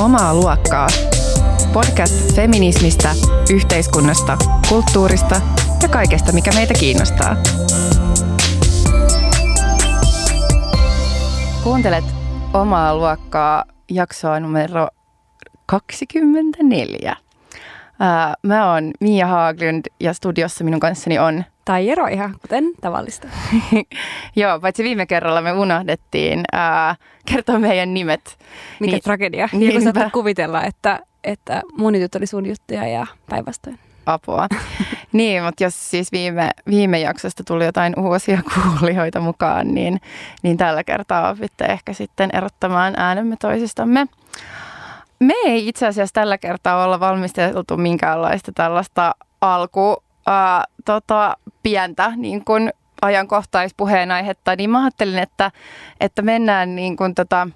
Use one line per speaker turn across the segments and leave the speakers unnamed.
Omaa luokkaa. Podcast feminismistä, yhteiskunnasta, kulttuurista ja kaikesta, mikä meitä kiinnostaa. Kuuntelet Omaa luokkaa jaksoa numero 24. Mä oon Mia Haaglund ja studiossa minun kanssani on
tai ero ihan kuten tavallista.
Joo, paitsi viime kerralla me unohdettiin ää, kertoa meidän nimet.
Mikä niin, tragedia. Niin kun saattaa kuvitella, että, että mun jutut oli sun juttuja ja päinvastoin.
Apua. niin, mutta jos siis viime, viime jaksosta tuli jotain uusia kuulijoita mukaan, niin, niin tällä kertaa opitte ehkä sitten erottamaan äänemme toisistamme. Me ei itse asiassa tällä kertaa olla valmisteltu minkäänlaista tällaista alku ää, tota, pientä niin kuin ajankohtaispuheenaihetta, niin mä ajattelin, että, että mennään niin kuin tota,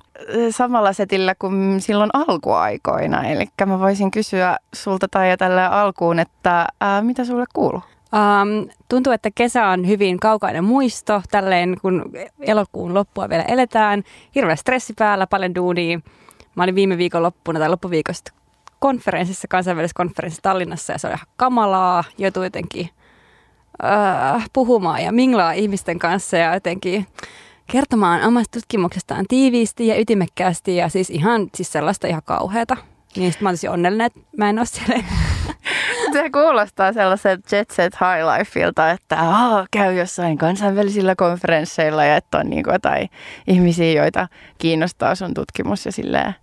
samalla setillä kuin silloin alkuaikoina. Eli mä voisin kysyä sulta tai tällä alkuun, että ää, mitä sulle kuuluu?
Um, tuntuu, että kesä on hyvin kaukainen muisto, tälleen kun elokuun loppua vielä eletään. Hirveä stressi päällä, paljon duunia. Mä olin viime viikon loppuna tai loppuviikosta konferenssissa, kansainvälisessä konferenssissa Tallinnassa ja se oli ihan kamalaa. Joutui jotenkin äh, puhumaan ja minglaa ihmisten kanssa ja jotenkin kertomaan omasta tutkimuksestaan tiiviisti ja ytimekkäästi ja siis ihan siis sellaista ihan kauheata. Niin sitten mä olisin onnellinen, että mä en ole siellä.
Se kuulostaa sellaiset jet set high lifeilta, että oh, käy jossain kansainvälisillä konferensseilla ja että on niin kuin jotain ihmisiä, joita kiinnostaa sun tutkimus ja silleen.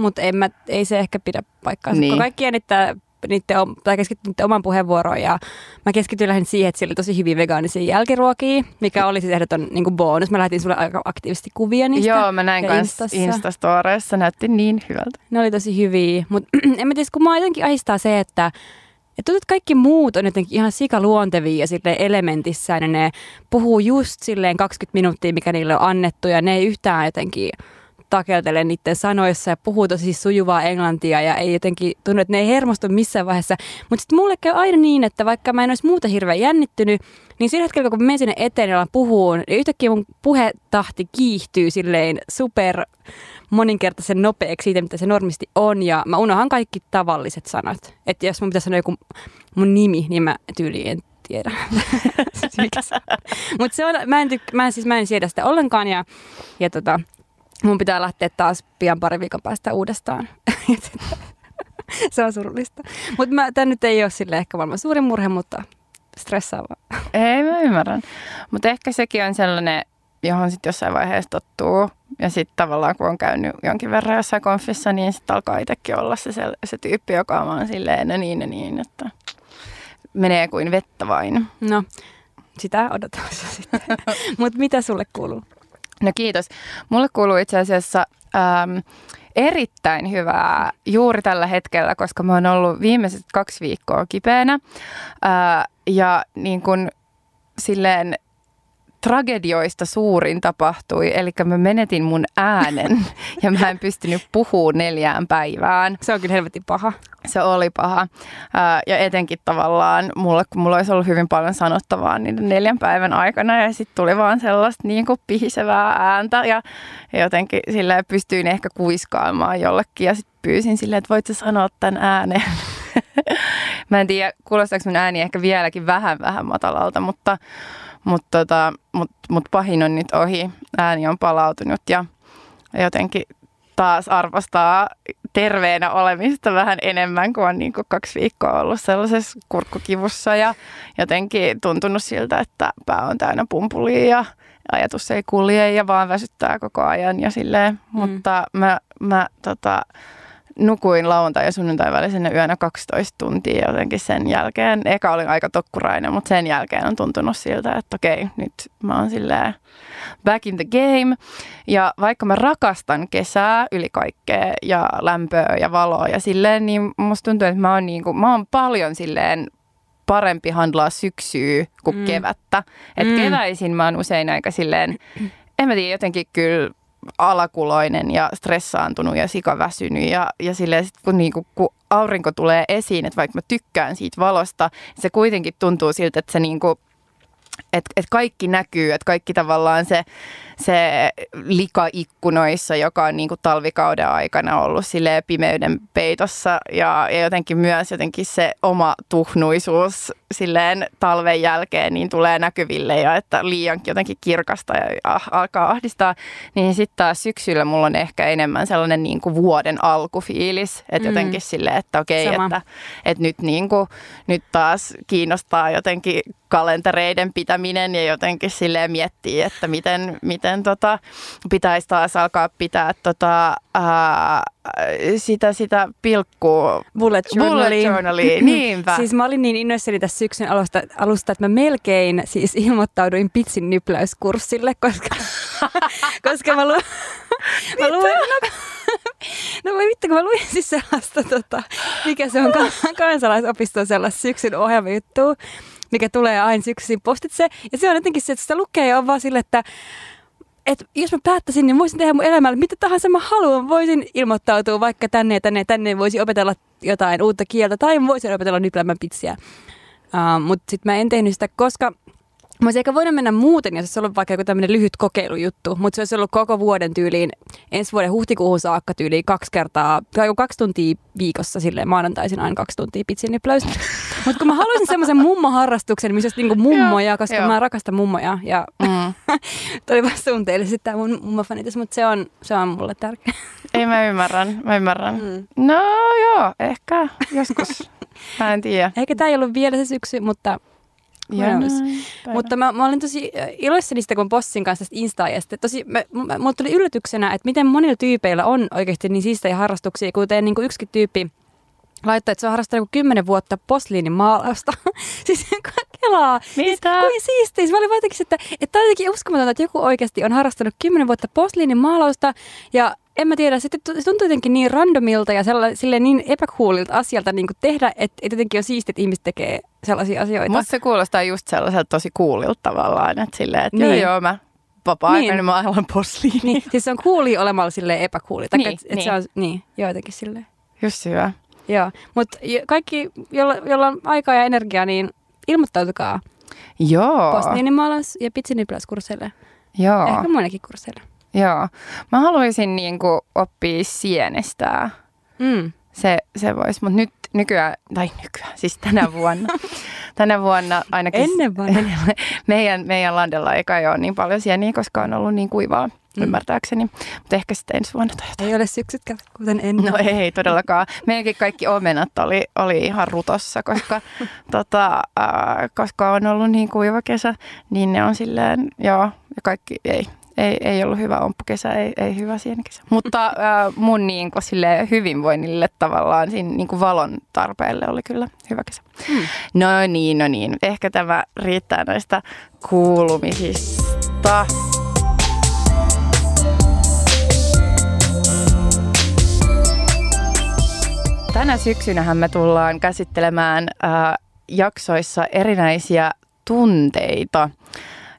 Mutta ei se ehkä pidä paikkaansa, niin. kaikki jännittää niiden, tai keskittyy niiden oman puheenvuoroon ja mä keskityin lähinnä siihen, että siellä oli tosi hyviä vegaanisia jälkiruokia, mikä oli siis ehdoton niin bonus. Mä lähetin sulle aika aktiivisesti kuvia niistä.
Joo, mä näin kanssa Instastoreissa, näytti niin hyvältä.
Ne oli tosi hyviä, mutta en mä tiedä, kun mä jotenkin ahistaa se, että että että kaikki muut on jotenkin ihan sikaluontevia ja elementissään ja ne puhuu just silleen 20 minuuttia, mikä niille on annettu ja ne ei yhtään jotenkin takeltelee niiden sanoissa ja puhuu tosi sujuvaa englantia ja ei jotenkin tunnu, että ne ei hermostu missään vaiheessa. Mutta sitten mulle käy aina niin, että vaikka mä en olisi muuta hirveän jännittynyt, niin sillä hetkellä kun mä menen sinne eteen ja puhuun, niin yhtäkkiä mun puhetahti kiihtyy silleen super moninkertaisen nopeaksi siitä, mitä se normisti on. Ja mä unohan kaikki tavalliset sanat. Että jos mun pitäisi sanoa joku mun nimi, niin mä tyyliin en tiedä. Mutta se on, mä en, tyk- mä, siis, mä en siedä sitä ollenkaan ja, ja tota, mun pitää lähteä taas pian pari viikon päästä uudestaan. se on surullista. Mutta tämä nyt ei ole sille ehkä maailman suurin murhe, mutta stressaavaa.
Ei, mä ymmärrän. Mutta ehkä sekin on sellainen, johon sitten jossain vaiheessa tottuu. Ja sitten tavallaan kun on käynyt jonkin verran jossain konfissa, niin sitten alkaa itsekin olla se, se, se tyyppi, joka on silleen, no niin, no niin, että menee kuin vettä vain.
No, sitä odotan sitten. Mutta mitä sulle kuuluu?
No kiitos. Mulle kuuluu itse asiassa ähm, erittäin hyvää juuri tällä hetkellä, koska mä oon ollut viimeiset kaksi viikkoa kipeänä. Äh, ja niin kun silleen tragedioista suurin tapahtui, eli mä menetin mun äänen ja mä en pystynyt puhumaan neljään päivään.
Se on kyllä helvetin paha.
Se oli paha. Ja etenkin tavallaan mulle, kun mulla olisi ollut hyvin paljon sanottavaa niin neljän päivän aikana ja sitten tuli vaan sellaista niin kuin pihisevää ääntä ja jotenkin sillä pystyin ehkä kuiskaamaan jollekin ja sitten pyysin silleen, että voit sä sanoa tämän ääneen. Mä en tiedä, kuulostaako mun ääni ehkä vieläkin vähän vähän matalalta, mutta mutta tota, mut, mut pahin on nyt ohi. Ääni on palautunut ja jotenkin taas arvostaa terveenä olemista vähän enemmän, kuin on niin kuin kaksi viikkoa ollut sellaisessa kurkkukivussa ja jotenkin tuntunut siltä, että pää on täynnä pumpulia ja ajatus ei kulje ja vaan väsyttää koko ajan ja silleen. Mm. Mutta mä, mä tota, nukuin lauantai- ja sunnuntai välisenä yönä 12 tuntia jotenkin sen jälkeen. Eka oli aika tokkurainen, mutta sen jälkeen on tuntunut siltä, että okei, nyt mä oon silleen back in the game. Ja vaikka mä rakastan kesää yli kaikkea ja lämpöä ja valoa ja silleen, niin musta tuntuu, että mä oon, niin kuin, mä oon paljon silleen parempi handlaa syksyä kuin mm. kevättä. Että mm. keväisin mä oon usein aika silleen, en mä tiedä, jotenkin kyllä alakuloinen ja stressaantunut ja sikaväsynyt ja, ja silleen sit kun, niinku, kun aurinko tulee esiin, että vaikka mä tykkään siitä valosta, se kuitenkin tuntuu siltä, että se niinku, että et kaikki näkyy, että kaikki tavallaan se, se likaikkunoissa, joka on niin kuin talvikauden aikana ollut sille pimeyden peitossa ja, ja jotenkin myös jotenkin se oma tuhnuisuus silleen talven jälkeen niin tulee näkyville ja että liiankin jotenkin kirkasta ja alkaa ahdistaa, niin sitten taas syksyllä mulla on ehkä enemmän sellainen niin kuin vuoden alkufiilis, että mm. jotenkin silleen, että okei, että, että nyt, niin kuin, nyt taas kiinnostaa jotenkin kalentereiden pitäminen ja jotenkin silleen miettii, että miten, miten tota, pitäisi taas alkaa pitää tota, ää, sitä, sitä pilkkua.
Bullet journalia.
Bullet journalia, niinpä.
siis mä olin niin innoissani tässä syksyn alusta, alusta, että mä melkein siis ilmoittauduin pitsin nypläyskurssille, koska, koska mä, lu, mä luin, no, no voi vittu, kun mä luin siis sellaista, tota, mikä se on kansalaisopiston sellaista syksyn ohjelmajuttu, mikä tulee aina syksyisin postitse. Ja se on jotenkin se, että sitä lukee ja on vaan sille, että että jos mä päättäisin, niin voisin tehdä mun elämällä mitä tahansa mä haluan. Voisin ilmoittautua vaikka tänne ja tänne ja tänne, voisin opetella jotain uutta kieltä tai voisin opetella nypläämään pitsiä. Uh, Mutta sitten mä en tehnyt sitä, koska Mä olisin ehkä voinut mennä muuten, jos se olisi ollut vaikka joku tämmöinen lyhyt kokeilujuttu, mutta se olisi ollut koko vuoden tyyliin, ensi vuoden huhtikuuhun saakka tyyliin kaksi kertaa, tai kaksi tuntia viikossa silleen maanantaisin aina kaksi tuntia pitsin Mutta kun mä haluaisin semmoisen mummoharrastuksen, missä olisi niinku mummoja, koska joo. mä rakastan mummoja. Ja mm. tuli vasta sun teille sitten tämä mun mummofanitus, mutta se on, se on mulle tärkeä.
Ei mä ymmärrän, mä ymmärrän. Mm. No joo, ehkä joskus. Mä en tiedä.
Eikä tämä ei ollut vielä se syksy, mutta mutta mä, mä olin tosi äh, iloissani sitä, kun possin kanssa tästä Insta tosi, mä, mä, mulle tuli yllätyksenä, että miten monilla tyypeillä on oikeasti niin siistejä harrastuksia, kuten niin kuin yksikin tyyppi laittaa, että se on harrastanut kymmenen vuotta posliinimaalausta. siis kelaa.
Mitä? Siis,
kuin siistiä. Mä olin jotenkin, että, että tämä on jotenkin uskomatonta, että joku oikeasti on harrastanut kymmenen vuotta posliinimaalausta ja en mä tiedä, se tuntuu jotenkin niin randomilta ja sille niin epäkuulilta asialta niin tehdä, että, jotenkin on siistiä, että ihmiset tekee sellaisia asioita.
Musta se kuulostaa just sellaiselta tosi kuulilta tavallaan, että silleen, että niin. joo, joo, mä vapaa-aikana niin. mä ajan posliini.
Niin, siis se on kuuli olemalla sille epäkuuli. Niin, että, niin. se on, niin, jotenkin silleen.
Just hyvä.
Joo, mutta kaikki, jolla, jolla on aikaa ja energiaa, niin ilmoittautukaa.
Joo.
Postniinimaalas ja pitsinipiläskursseille.
Joo.
Ehkä muillekin kursseille.
Joo. Mä haluaisin niin kuin, oppia sienestää. Mm. Se, se voisi, mutta nyt nykyään, tai nykyään, siis tänä vuonna, tänä vuonna ainakin
Ennen vanha.
meidän, meidän landella ei kai ole niin paljon sieniä, koska on ollut niin kuivaa mm. ymmärtääkseni. Mutta ehkä sitten ensi vuonna tai jotain.
Ei ole syksytkään kuten ennen.
No ei todellakaan. Meidänkin kaikki omenat oli, oli ihan rutossa, koska, tota, äh, koska on ollut niin kuiva kesä, niin ne on silleen, joo, ja kaikki ei, ei, ei ollut hyvä omppukesä, ei, ei hyvä kesä. Mutta äh, mun niin kuin, sille hyvinvoinnille tavallaan, siinä niin kuin valon tarpeelle oli kyllä hyvä kesä. Hmm. No niin, no niin. Ehkä tämä riittää näistä kuulumisista. Tänä syksynähän me tullaan käsittelemään äh, jaksoissa erinäisiä tunteita.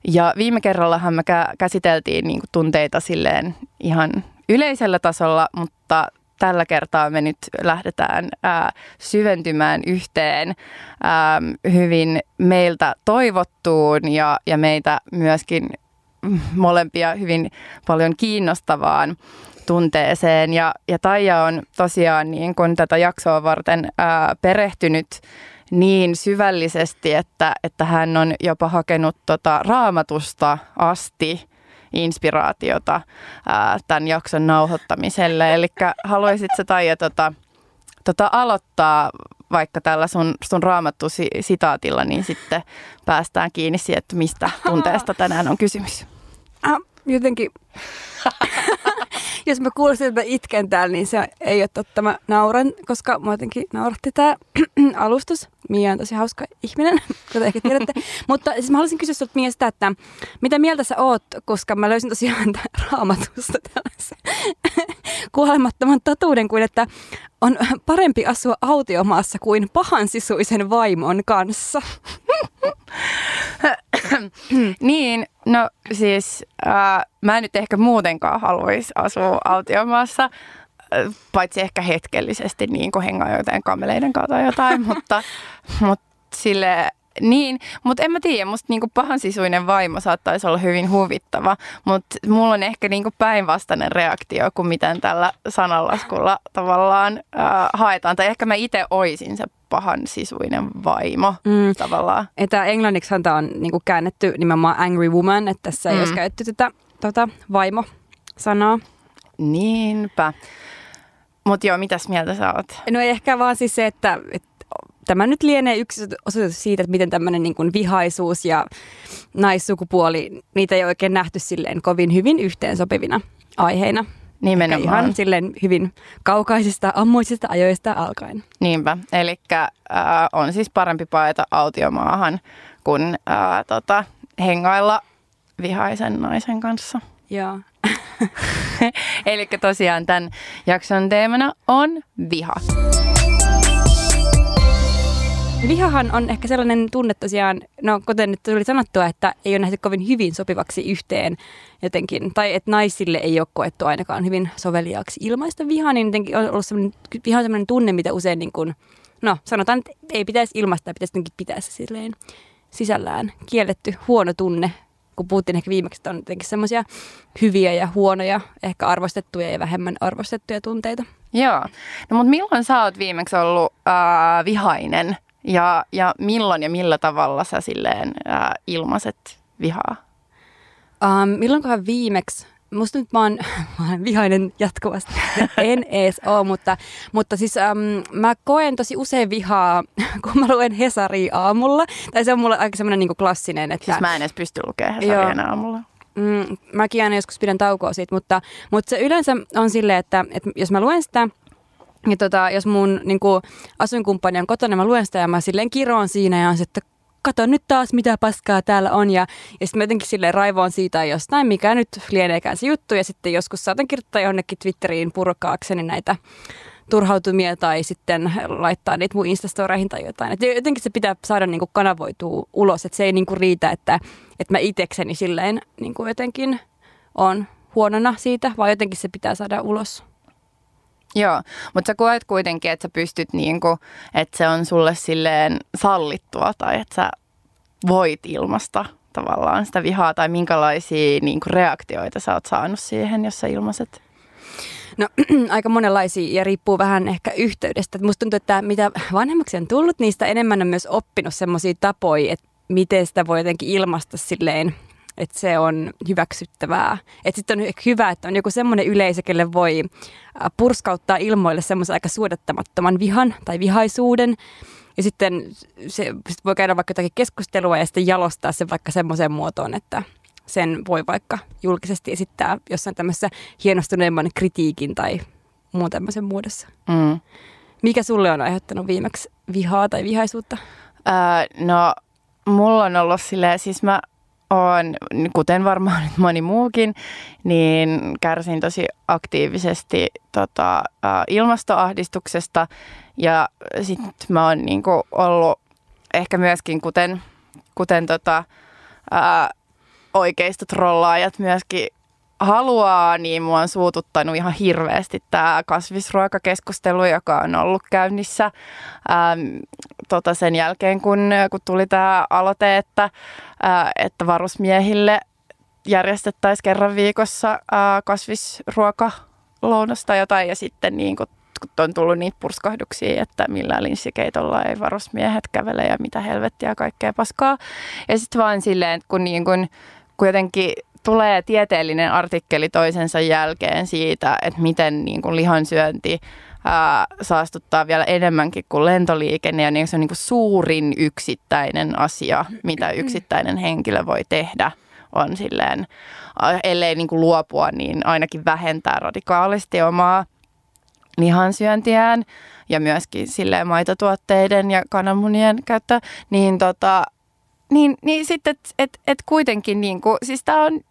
Ja viime kerrallahan me käsiteltiin niin kuin, tunteita silleen ihan yleisellä tasolla, mutta tällä kertaa me nyt lähdetään ää, syventymään yhteen ää, hyvin meiltä toivottuun ja, ja meitä myöskin molempia hyvin paljon kiinnostavaan tunteeseen. Ja, ja Taija on tosiaan niin kun tätä jaksoa varten ää, perehtynyt niin syvällisesti, että, että hän on jopa hakenut tota raamatusta asti inspiraatiota ää, tämän jakson nauhoittamiselle. Eli haluaisitko Taija tota, tota aloittaa vaikka tällä sun, sun raamattu sitaatilla, niin sitten päästään kiinni siihen, että mistä tunteesta tänään on kysymys.
Äh, jotenkin jos mä kuulisin, että mä itken täällä, niin se ei ole totta. Mä nauran, koska mä jotenkin nauratti tämä alustus. Mia on tosi hauska ihminen, kuten ehkä tiedätte. Mutta siis mä haluaisin kysyä sinulta Mia sitä, että mitä mieltä sä oot, koska mä löysin tosiaan raamatusta tällaisen kuolemattoman totuuden kuin, että on parempi asua autiomaassa kuin pahan sisuisen vaimon kanssa.
niin, no siis äh, mä en nyt ehkä muutenkaan haluaisi asua autiomaassa, äh, paitsi ehkä hetkellisesti niin kuin hengaa jotain kameleiden kautta jotain, mutta, mutta sille Niin, mutta en mä tiedä, musta niinku pahansisuinen vaimo saattaisi olla hyvin huvittava, mutta mulla on ehkä niinku päinvastainen reaktio kuin miten tällä sanallaskulla tavallaan äh, haetaan. Tai ehkä mä itse oisin se pahansisuinen vaimo mm. tavallaan.
Että englanniksi tämä on niinku käännetty nimenomaan angry woman, että tässä mm. ei olisi käytetty tätä tota, vaimo-sanaa.
Niinpä. Mutta joo, mitäs mieltä sä oot?
No ehkä vaan siis se, että, että tämä nyt lienee yksi osoitus siitä, että miten tämmöinen niin kuin vihaisuus ja naissukupuoli, niitä ei oikein nähty silleen kovin hyvin yhteensopivina aiheina.
Nimenomaan.
Ihan silleen hyvin kaukaisista, ammuisista ajoista alkaen.
Niinpä. Eli äh, on siis parempi paeta autiomaahan kuin äh, tota, hengailla vihaisen naisen kanssa.
Joo.
Eli tosiaan tämän jakson teemana on viha.
Vihahan on ehkä sellainen tunne tosiaan, no kuten nyt tuli sanottua, että ei ole nähty kovin hyvin sopivaksi yhteen jotenkin, tai että naisille ei ole koettu ainakaan hyvin soveliaaksi ilmaista vihaa, niin jotenkin on ollut sellainen, viha on sellainen tunne, mitä usein niin kuin, no sanotaan, että ei pitäisi ilmaista, pitäisi jotenkin pitää se silleen sisällään. Kielletty huono tunne, kun puhuttiin ehkä viimeksi, että on jotenkin semmoisia hyviä ja huonoja, ehkä arvostettuja ja vähemmän arvostettuja tunteita.
Joo. No mutta milloin sä oot viimeksi ollut äh, vihainen ja, ja milloin ja millä tavalla sä silleen äh, ilmaiset vihaa?
Um, milloinkohan viimeksi? Musta nyt mä oon, mä oon vihainen jatkuvasti. En ees oo, mutta, mutta siis um, mä koen tosi usein vihaa, kun mä luen Hesaria aamulla. Tai se on mulle aika semmoinen niin klassinen. Että,
siis mä en edes pysty lukemaan Hesaria aamulla.
Mm, mäkin aina joskus pidän taukoa siitä, mutta, mutta se yleensä on silleen, että, että jos mä luen sitä – ja tota, jos mun niin kuin, asuinkumppani on kotona, mä luen sitä ja mä silleen kiroon siinä ja on se, että kato nyt taas mitä paskaa täällä on. Ja, ja sitten mä jotenkin silleen raivoon siitä jostain, mikä nyt lieneekään se juttu. Ja sitten joskus saatan kirjoittaa jonnekin Twitteriin purkaakseni näitä turhautumia tai sitten laittaa niitä mun Instastoreihin tai jotain. Et jotenkin se pitää saada niinku kanavoitua ulos, että se ei niinku riitä, että, että mä itekseni silleen niinku jotenkin on huonona siitä, vaan jotenkin se pitää saada ulos.
Joo, mutta sä koet kuitenkin, että sä pystyt niinku, että se on sulle silleen sallittua tai että sä voit ilmasta tavallaan sitä vihaa tai minkälaisia niinku reaktioita sä oot saanut siihen, jos sä ilmaiset?
No aika monenlaisia ja riippuu vähän ehkä yhteydestä. Musta tuntuu, että mitä vanhemmaksi on tullut, niistä enemmän on myös oppinut semmoisia tapoja, että miten sitä voi jotenkin ilmaista silleen että se on hyväksyttävää. Että sitten on hyvä, että on joku semmoinen yleisö, kelle voi purskauttaa ilmoille semmoisen aika suodattamattoman vihan tai vihaisuuden. Ja sitten se sit voi käydä vaikka jotakin keskustelua ja sitten jalostaa se vaikka semmoiseen muotoon, että sen voi vaikka julkisesti esittää jossain tämmöisessä hienostuneemman kritiikin tai muun tämmöisen muodossa. Mm. Mikä sulle on aiheuttanut viimeksi vihaa tai vihaisuutta?
Öö, no, mulla on ollut silleen, siis mä on, kuten varmaan nyt moni muukin, niin kärsin tosi aktiivisesti tota, ilmastoahdistuksesta. Ja sitten mä oon niinku ollut ehkä myöskin kuten, kuten tota, ää, oikeista trollaajat myöskin haluaa, niin mua on suututtanut ihan hirveästi tämä kasvisruokakeskustelu, joka on ollut käynnissä ähm, tota sen jälkeen, kun, kun tuli tämä aloite, että, äh, että varusmiehille järjestettäisiin kerran viikossa äh, kasvisruoka jotain ja sitten niin kun, kun on tullut niitä purskahduksia, että millä linssikeitolla ei varusmiehet kävele ja mitä helvettiä kaikkea paskaa. Ja sitten vaan silleen, kun, niin kun, kun jotenkin tulee tieteellinen artikkeli toisensa jälkeen siitä, että miten niin kuin lihansyönti ää, saastuttaa vielä enemmänkin kuin lentoliikenne. Ja niin se on niin kuin suurin yksittäinen asia, mitä yksittäinen henkilö voi tehdä on silleen, ellei niin kuin luopua, niin ainakin vähentää radikaalisti omaa lihansyöntiään ja myöskin silleen maitotuotteiden ja kananmunien käyttöä, niin tota, niin, niin sitten, että et, et kuitenkin niin kuin, siis tämä on,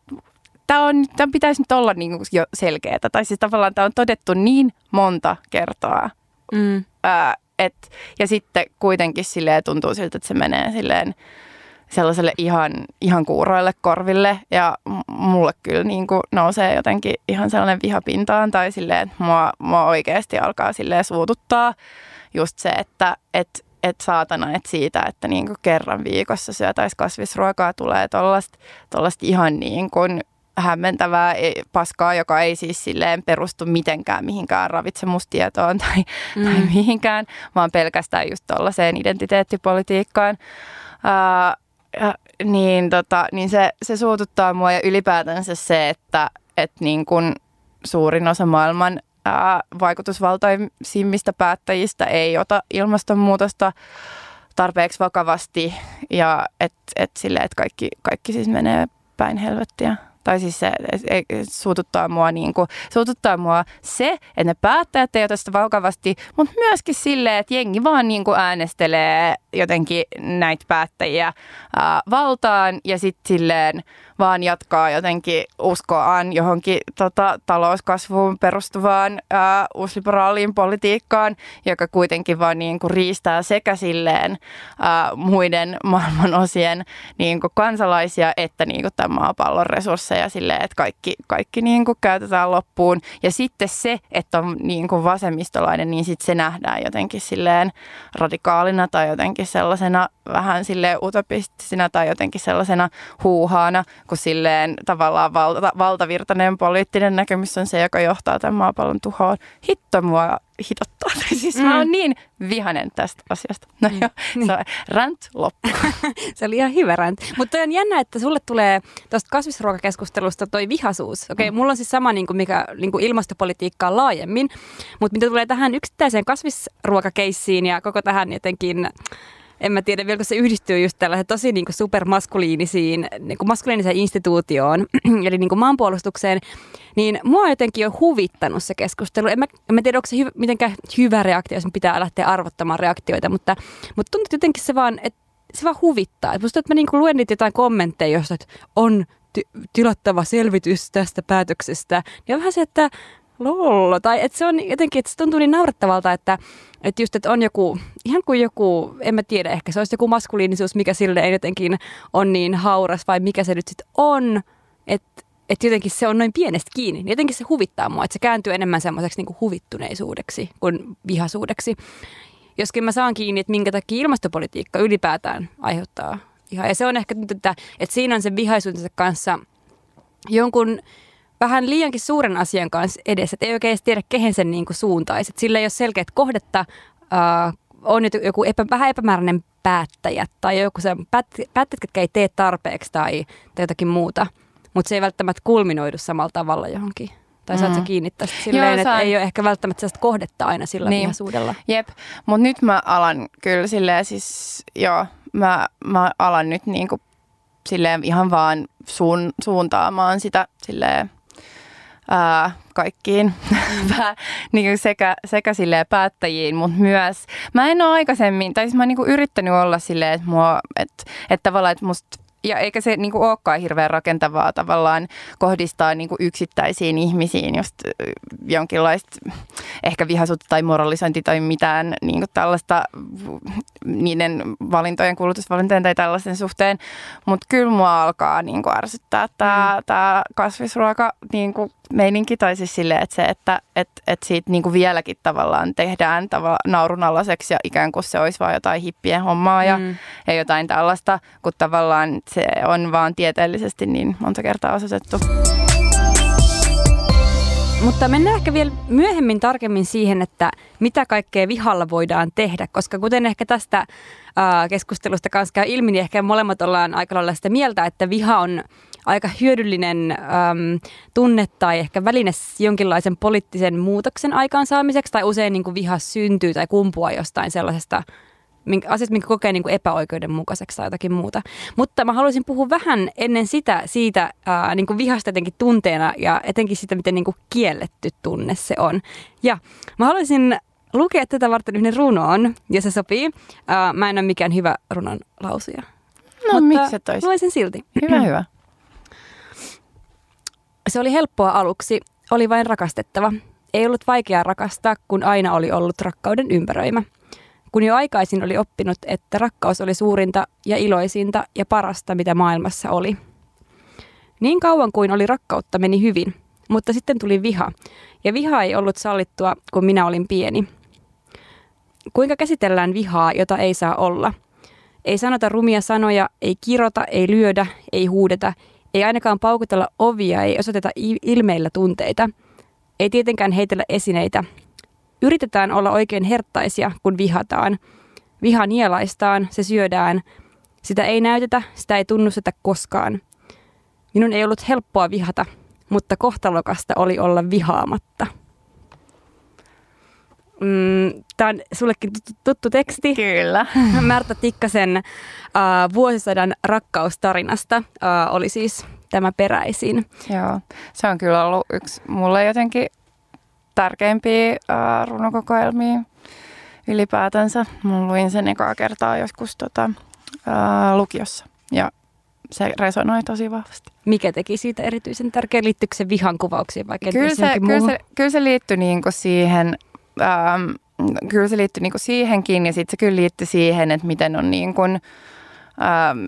tämä on, tämä pitäisi nyt olla niin jo selkeää. Tai siis tavallaan tämä on todettu niin monta kertaa. Mm. Ää, et, ja sitten kuitenkin silleen tuntuu siltä, että se menee silleen sellaiselle ihan, ihan kuuroille korville. Ja mulle kyllä niin kuin nousee jotenkin ihan sellainen vihapintaan tai silleen, että mua, mua oikeasti alkaa silleen suututtaa just se, että et, et saatana, että siitä, että niinku kerran viikossa syötäisiin kasvisruokaa, tulee tuollaista ihan niin kuin hämmentävää paskaa, joka ei siis silleen perustu mitenkään mihinkään ravitsemustietoon tai, mm. tai mihinkään, vaan pelkästään just tuollaiseen identiteettipolitiikkaan. Uh, ja, niin, tota, niin se, se suututtaa mua ja ylipäätänsä se, että et niin kun suurin osa maailman ää, vaikutusvaltaisimmista päättäjistä ei ota ilmastonmuutosta tarpeeksi vakavasti ja että et sille, että kaikki, kaikki siis menee päin helvettiä. Tai siis se suututtaa mua, niin kuin, suututtaa mua se, että ne päättäjät ei ota sitä vakavasti, mutta myöskin silleen, että jengi vaan niin kuin äänestelee jotenkin näitä päättäjiä ää, valtaan ja sitten silleen vaan jatkaa jotenkin uskoaan johonkin tota, talouskasvuun perustuvaan ää, uusliberaaliin politiikkaan, joka kuitenkin vaan niin kuin riistää sekä silleen ää, muiden maailman osien niin kuin kansalaisia että niin kuin tämän maapallon resursseja silleen, että kaikki, kaikki niin kuin käytetään loppuun. Ja sitten se, että on niin kuin vasemmistolainen, niin sitten se nähdään jotenkin silleen radikaalina tai jotenkin sellaisena vähän silleen utopistisena tai jotenkin sellaisena huuhaana, kun silleen tavallaan valta, valtavirtainen poliittinen näkemys on se, joka johtaa tämän maapallon tuhoon. Hitto mua hitottaa. siis mm. mä oon niin vihanen tästä asiasta. No mm. joo, niin. se on rant loppu.
se oli ihan hyvä rant. Mutta on jännä, että sulle tulee tuosta kasvisruokakeskustelusta toi vihasuus. Okei, okay, mm. mulla on siis sama niin kuin mikä niin kuin ilmastopolitiikkaa laajemmin, mutta mitä tulee tähän yksittäiseen kasvisruokakeissiin ja koko tähän jotenkin en mä tiedä, vielä se yhdistyy just tällaisen tosi niin kuin supermaskuliinisiin, niin kuin maskuliiniseen instituutioon, eli niin kuin maanpuolustukseen, niin mua jotenkin on huvittanut se keskustelu. En mä, en mä tiedä, onko se hy, mitenkään hyvä reaktio, jos pitää lähteä arvottamaan reaktioita, mutta, mutta tuntuu jotenkin se vaan, että se vaan huvittaa. Musta, että mä niin kuin luen niitä jotain kommentteja, joista että on tilattava selvitys tästä päätöksestä, niin on vähän se, että lollo. Tai että se on jotenkin, että se tuntuu niin naurettavalta, että, että just, että on joku, ihan kuin joku, en mä tiedä, ehkä se olisi joku maskuliinisuus, mikä sille ei jotenkin on niin hauras, vai mikä se nyt sitten on, että että jotenkin se on noin pienestä kiinni. Niin jotenkin se huvittaa mua, että se kääntyy enemmän semmoiseksi niin huvittuneisuudeksi kuin vihasuudeksi. Joskin mä saan kiinni, että minkä takia ilmastopolitiikka ylipäätään aiheuttaa ihan. Ja se on ehkä nyt, että, että siinä on se vihaisuutensa kanssa jonkun vähän liiankin suuren asian kanssa edessä, että ei oikein tiedä, kehen sen niin kuin suuntaisi. Sillä ei ole selkeät kohdetta, äh, on joku epä, vähän epämääräinen päättäjä tai joku se päättäjät, jotka ei tee tarpeeksi tai, tai jotakin muuta, mutta se ei välttämättä kulminoidu samalla tavalla johonkin. Tai saat mm. kiinni tästä silleen, että ei ole ehkä välttämättä sellaista kohdetta aina sillä niin. vihaisuudella.
Jep, mutta nyt mä alan kyllä silleen siis, joo, mä, mä alan nyt niinku silleen ihan vaan suun, suuntaamaan sitä silleen ää, kaikkiin mm. niin sekä, sekä silleen päättäjiin, mutta myös mä en ole aikaisemmin, tai siis mä oon niin yrittänyt olla silleen, että, mua, että, että tavallaan, että musta ja eikä se niin kuin olekaan hirveän rakentavaa tavallaan kohdistaa niin kuin yksittäisiin ihmisiin just jonkinlaista ehkä vihaisuutta tai moralisointi tai mitään niin kuin tällaista niiden valintojen, kulutusvalintojen tai tällaisen suhteen. Mutta kyllä mua alkaa niin kuin ärsyttää tämä mm. Tää kasvisruoka niin kuin meininki tai siis silleen, että se, että et, et siitä niin kuin vieläkin tavallaan tehdään tavallaan naurunalaiseksi ja ikään kuin se olisi vain jotain hippien hommaa ja, mm. ja jotain tällaista, kun tavallaan se on vaan tieteellisesti niin monta kertaa osoitettu.
Mutta mennään ehkä vielä myöhemmin tarkemmin siihen, että mitä kaikkea vihalla voidaan tehdä, koska kuten ehkä tästä keskustelusta kanssa käy ilmi, niin ehkä molemmat ollaan aika lailla sitä mieltä, että viha on aika hyödyllinen äm, tunne tai ehkä väline jonkinlaisen poliittisen muutoksen aikaansaamiseksi, tai usein niin kuin viha syntyy tai kumpua jostain sellaisesta asiasta, minkä kokee niin kuin epäoikeudenmukaiseksi tai jotakin muuta. Mutta mä haluaisin puhua vähän ennen sitä siitä ää, niin kuin vihasta jotenkin tunteena ja etenkin sitä, miten niin kuin kielletty tunne se on. Ja mä haluaisin lukea tätä varten yhden runoon, ja se sopii. Ää, mä en ole mikään hyvä runon lausuja.
No miksi et olisi?
Luen sen silti.
Hyvä, hyvä.
Se oli helppoa aluksi, oli vain rakastettava. Ei ollut vaikeaa rakastaa, kun aina oli ollut rakkauden ympäröimä. Kun jo aikaisin oli oppinut, että rakkaus oli suurinta ja iloisinta ja parasta, mitä maailmassa oli. Niin kauan kuin oli rakkautta, meni hyvin, mutta sitten tuli viha. Ja viha ei ollut sallittua, kun minä olin pieni. kuinka käsitellään vihaa, jota ei saa olla. Ei sanota rumia sanoja, ei kirota, ei lyödä, ei huudeta, ei ainakaan paukutella ovia, ei osoiteta ilmeillä tunteita. Ei tietenkään heitellä esineitä. Yritetään olla oikein herttaisia, kun vihataan. Viha nielaistaan, se syödään. Sitä ei näytetä, sitä ei tunnusteta koskaan. Minun ei ollut helppoa vihata, mutta kohtalokasta oli olla vihaamatta. Mm, Tämä on sullekin tuttu, tuttu teksti.
Kyllä.
Märta Tikkasen uh, vuosisadan rakkaustarinasta uh, oli siis tämä peräisin.
Joo, se on kyllä ollut yksi mulle jotenkin tärkeimpiä uh, runokokoelmia ylipäätänsä. Mä luin sen ekaa kertaa joskus tota, uh, lukiossa ja se resonoi tosi vahvasti.
Mikä teki siitä erityisen tärkeä? Liittyykö se vihan kuvauksiin vai
kyllä se, kyllä, se, kyllä se liittyi niinku siihen, ähm, kyllä se liittyi niinku siihenkin ja sitten se kyllä liittyi siihen, että miten on niinku, ähm,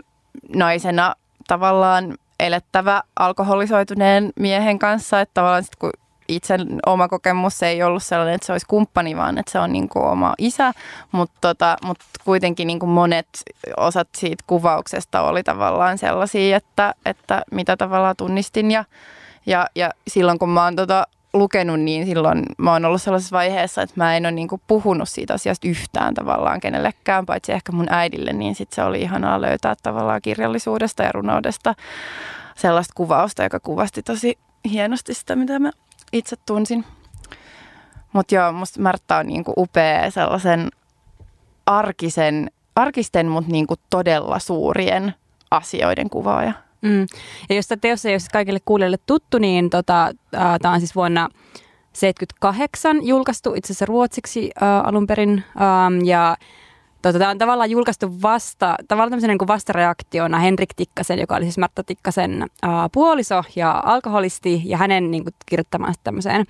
naisena tavallaan elettävä alkoholisoituneen miehen kanssa, että tavallaan sit kun itse oma kokemus ei ollut sellainen, että se olisi kumppani, vaan että se on niin kuin oma isä, mutta tota, mut kuitenkin niin kuin monet osat siitä kuvauksesta oli tavallaan sellaisia, että, että mitä tavallaan tunnistin ja, ja, ja silloin kun mä oon tota lukenut, niin silloin mä oon ollut sellaisessa vaiheessa, että mä en ole niin kuin puhunut siitä asiasta yhtään tavallaan kenellekään, paitsi ehkä mun äidille, niin sitten se oli ihanaa löytää tavallaan kirjallisuudesta ja runoudesta sellaista kuvausta, joka kuvasti tosi hienosti sitä, mitä mä itse tunsin. Mutta joo, musta Märttä on niinku upea sellaisen arkisen, arkisten, mutta niinku todella suurien asioiden kuvaaja.
Mm. Ja jos tämä teos ei ole kaikille kuulijoille tuttu, niin tota, äh, tämä on siis vuonna 78 julkaistu itse asiassa ruotsiksi äh, alun perin. Ähm, ja Tota, tämä on tavallaan julkaistu vasta, tavallaan niin vastareaktiona Henrik Tikkasen, joka oli siis Märta Tikkasen ää, puoliso ja alkoholisti, ja hänen niin kuin, kirjoittamaan tämmöiseen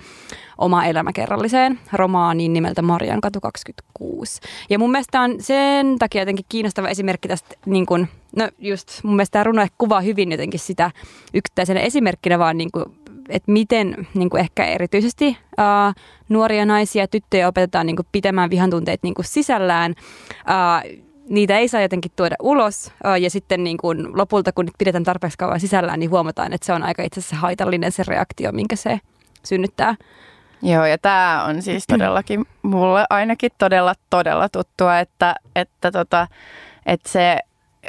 oma elämäkerralliseen romaaniin nimeltä Marian katu 26. Ja mun mielestä on sen takia jotenkin kiinnostava esimerkki tästä, niin kuin, no just mun mielestä tämä runo kuvaa hyvin jotenkin sitä yksittäisenä esimerkkinä, vaan niin kuin että miten niin kuin ehkä erityisesti uh, nuoria naisia ja tyttöjä opetetaan niin kuin pitämään vihantunteet niin kuin sisällään. Uh, niitä ei saa jotenkin tuoda ulos uh, ja sitten niin kuin lopulta, kun pidetään tarpeeksi kauan sisällään, niin huomataan, että se on aika itse asiassa haitallinen se reaktio, minkä se synnyttää.
Joo, ja tämä on siis todellakin mulle ainakin todella, todella tuttua, että, että, tota, että se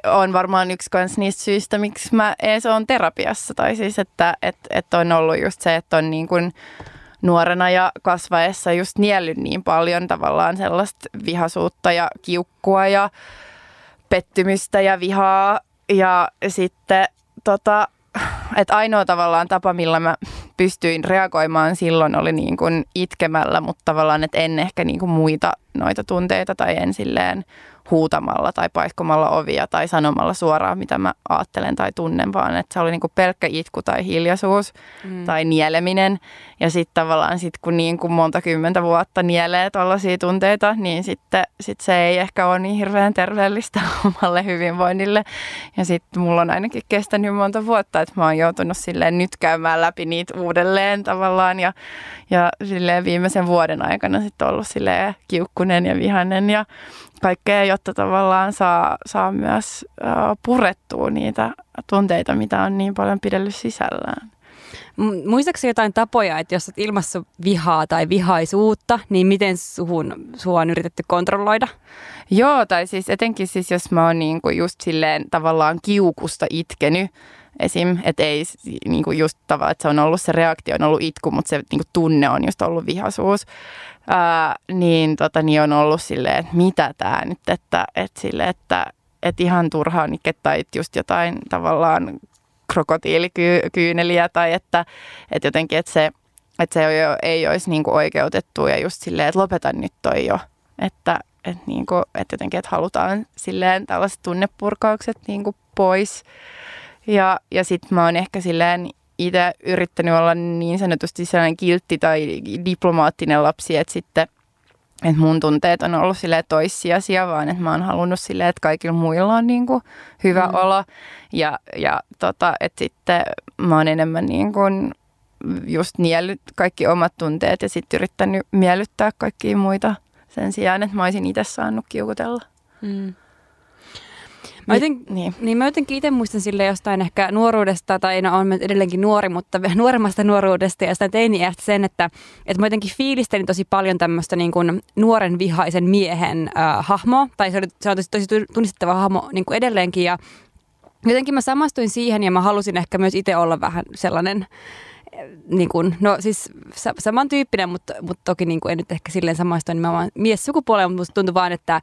on varmaan yksi kans niistä syistä, miksi mä ees on terapiassa. Tai siis, että et, et on ollut just se, että on niin kuin nuorena ja kasvaessa just niellyt niin paljon tavallaan sellaista vihasuutta ja kiukkua ja pettymystä ja vihaa. Ja sitten tota, että ainoa tavallaan tapa, millä mä pystyin reagoimaan silloin oli niin kuin itkemällä, mutta tavallaan, että en ehkä niin kuin muita noita tunteita tai en silleen huutamalla tai paikkomalla ovia tai sanomalla suoraan, mitä mä ajattelen tai tunnen, vaan että se oli niinku pelkkä itku tai hiljaisuus mm. tai nieleminen. Ja sitten tavallaan sit, kun niin kuin monta kymmentä vuotta nielee tuollaisia tunteita, niin sitten sit se ei ehkä ole niin hirveän terveellistä omalle hyvinvoinnille. Ja sitten mulla on ainakin kestänyt monta vuotta, että mä oon joutunut silleen nyt käymään läpi niitä uudelleen tavallaan. Ja, ja silleen viimeisen vuoden aikana sitten ollut silleen kiukkunen ja vihainen ja kaikkea, jotta tavallaan saa, saa myös purettua niitä tunteita, mitä on niin paljon pidellyt sisällään.
Muistaakseni jotain tapoja, että jos olet ilmassa vihaa tai vihaisuutta, niin miten suhun, sua on yritetty kontrolloida?
Joo, tai siis etenkin siis, jos mä oon niinku just silleen tavallaan kiukusta itkenyt, esim. Että ei niinku just tavallaan, että se on ollut se reaktio, on ollut itku, mutta se niinku tunne on just ollut vihaisuus. Ää, niin, tota, niin on ollut silleen, että mitä tämä nyt, että, että, sille, että, että ihan turhaa tai just jotain tavallaan krokotiilikyyneliä tai että, että jotenkin, että se, että se ei, ei olisi niin kuin oikeutettu ja just silleen, että lopeta nyt toi jo, että, että, niin kuin, että jotenkin, että halutaan silleen tällaiset tunnepurkaukset niin kuin pois. Ja, ja sitten mä oon ehkä silleen itse yrittänyt olla niin sanotusti sellainen kiltti tai diplomaattinen lapsi, että sitten että mun tunteet on ollut sille toissijaisia, vaan että mä oon halunnut silleen, että kaikilla muilla on niin kuin hyvä mm. olo. Ja, ja tota, että sitten mä oon enemmän niin kuin just niellyt kaikki omat tunteet ja sitten yrittänyt miellyttää kaikkia muita sen sijaan, että mä olisin itse saanut kiukutella. Mm.
Mä joten, niin. niin mä jotenkin itse muistan sille jostain ehkä nuoruudesta, tai no on edelleenkin nuori, mutta nuoremmasta nuoruudesta ja jostain teiniästä sen, että, että mä jotenkin fiilistelin tosi paljon tämmöistä niin kuin nuoren vihaisen miehen äh, hahmoa, tai se, oli, se on tosi, tosi tunnistettava hahmo niin kuin edelleenkin, ja jotenkin mä samastuin siihen, ja mä halusin ehkä myös itse olla vähän sellainen, niin kuin, no siis samantyyppinen, mutta, mutta toki niin kuin en nyt ehkä silleen samaistua nimenomaan mies sukupuolella, mutta musta tuntui vaan, että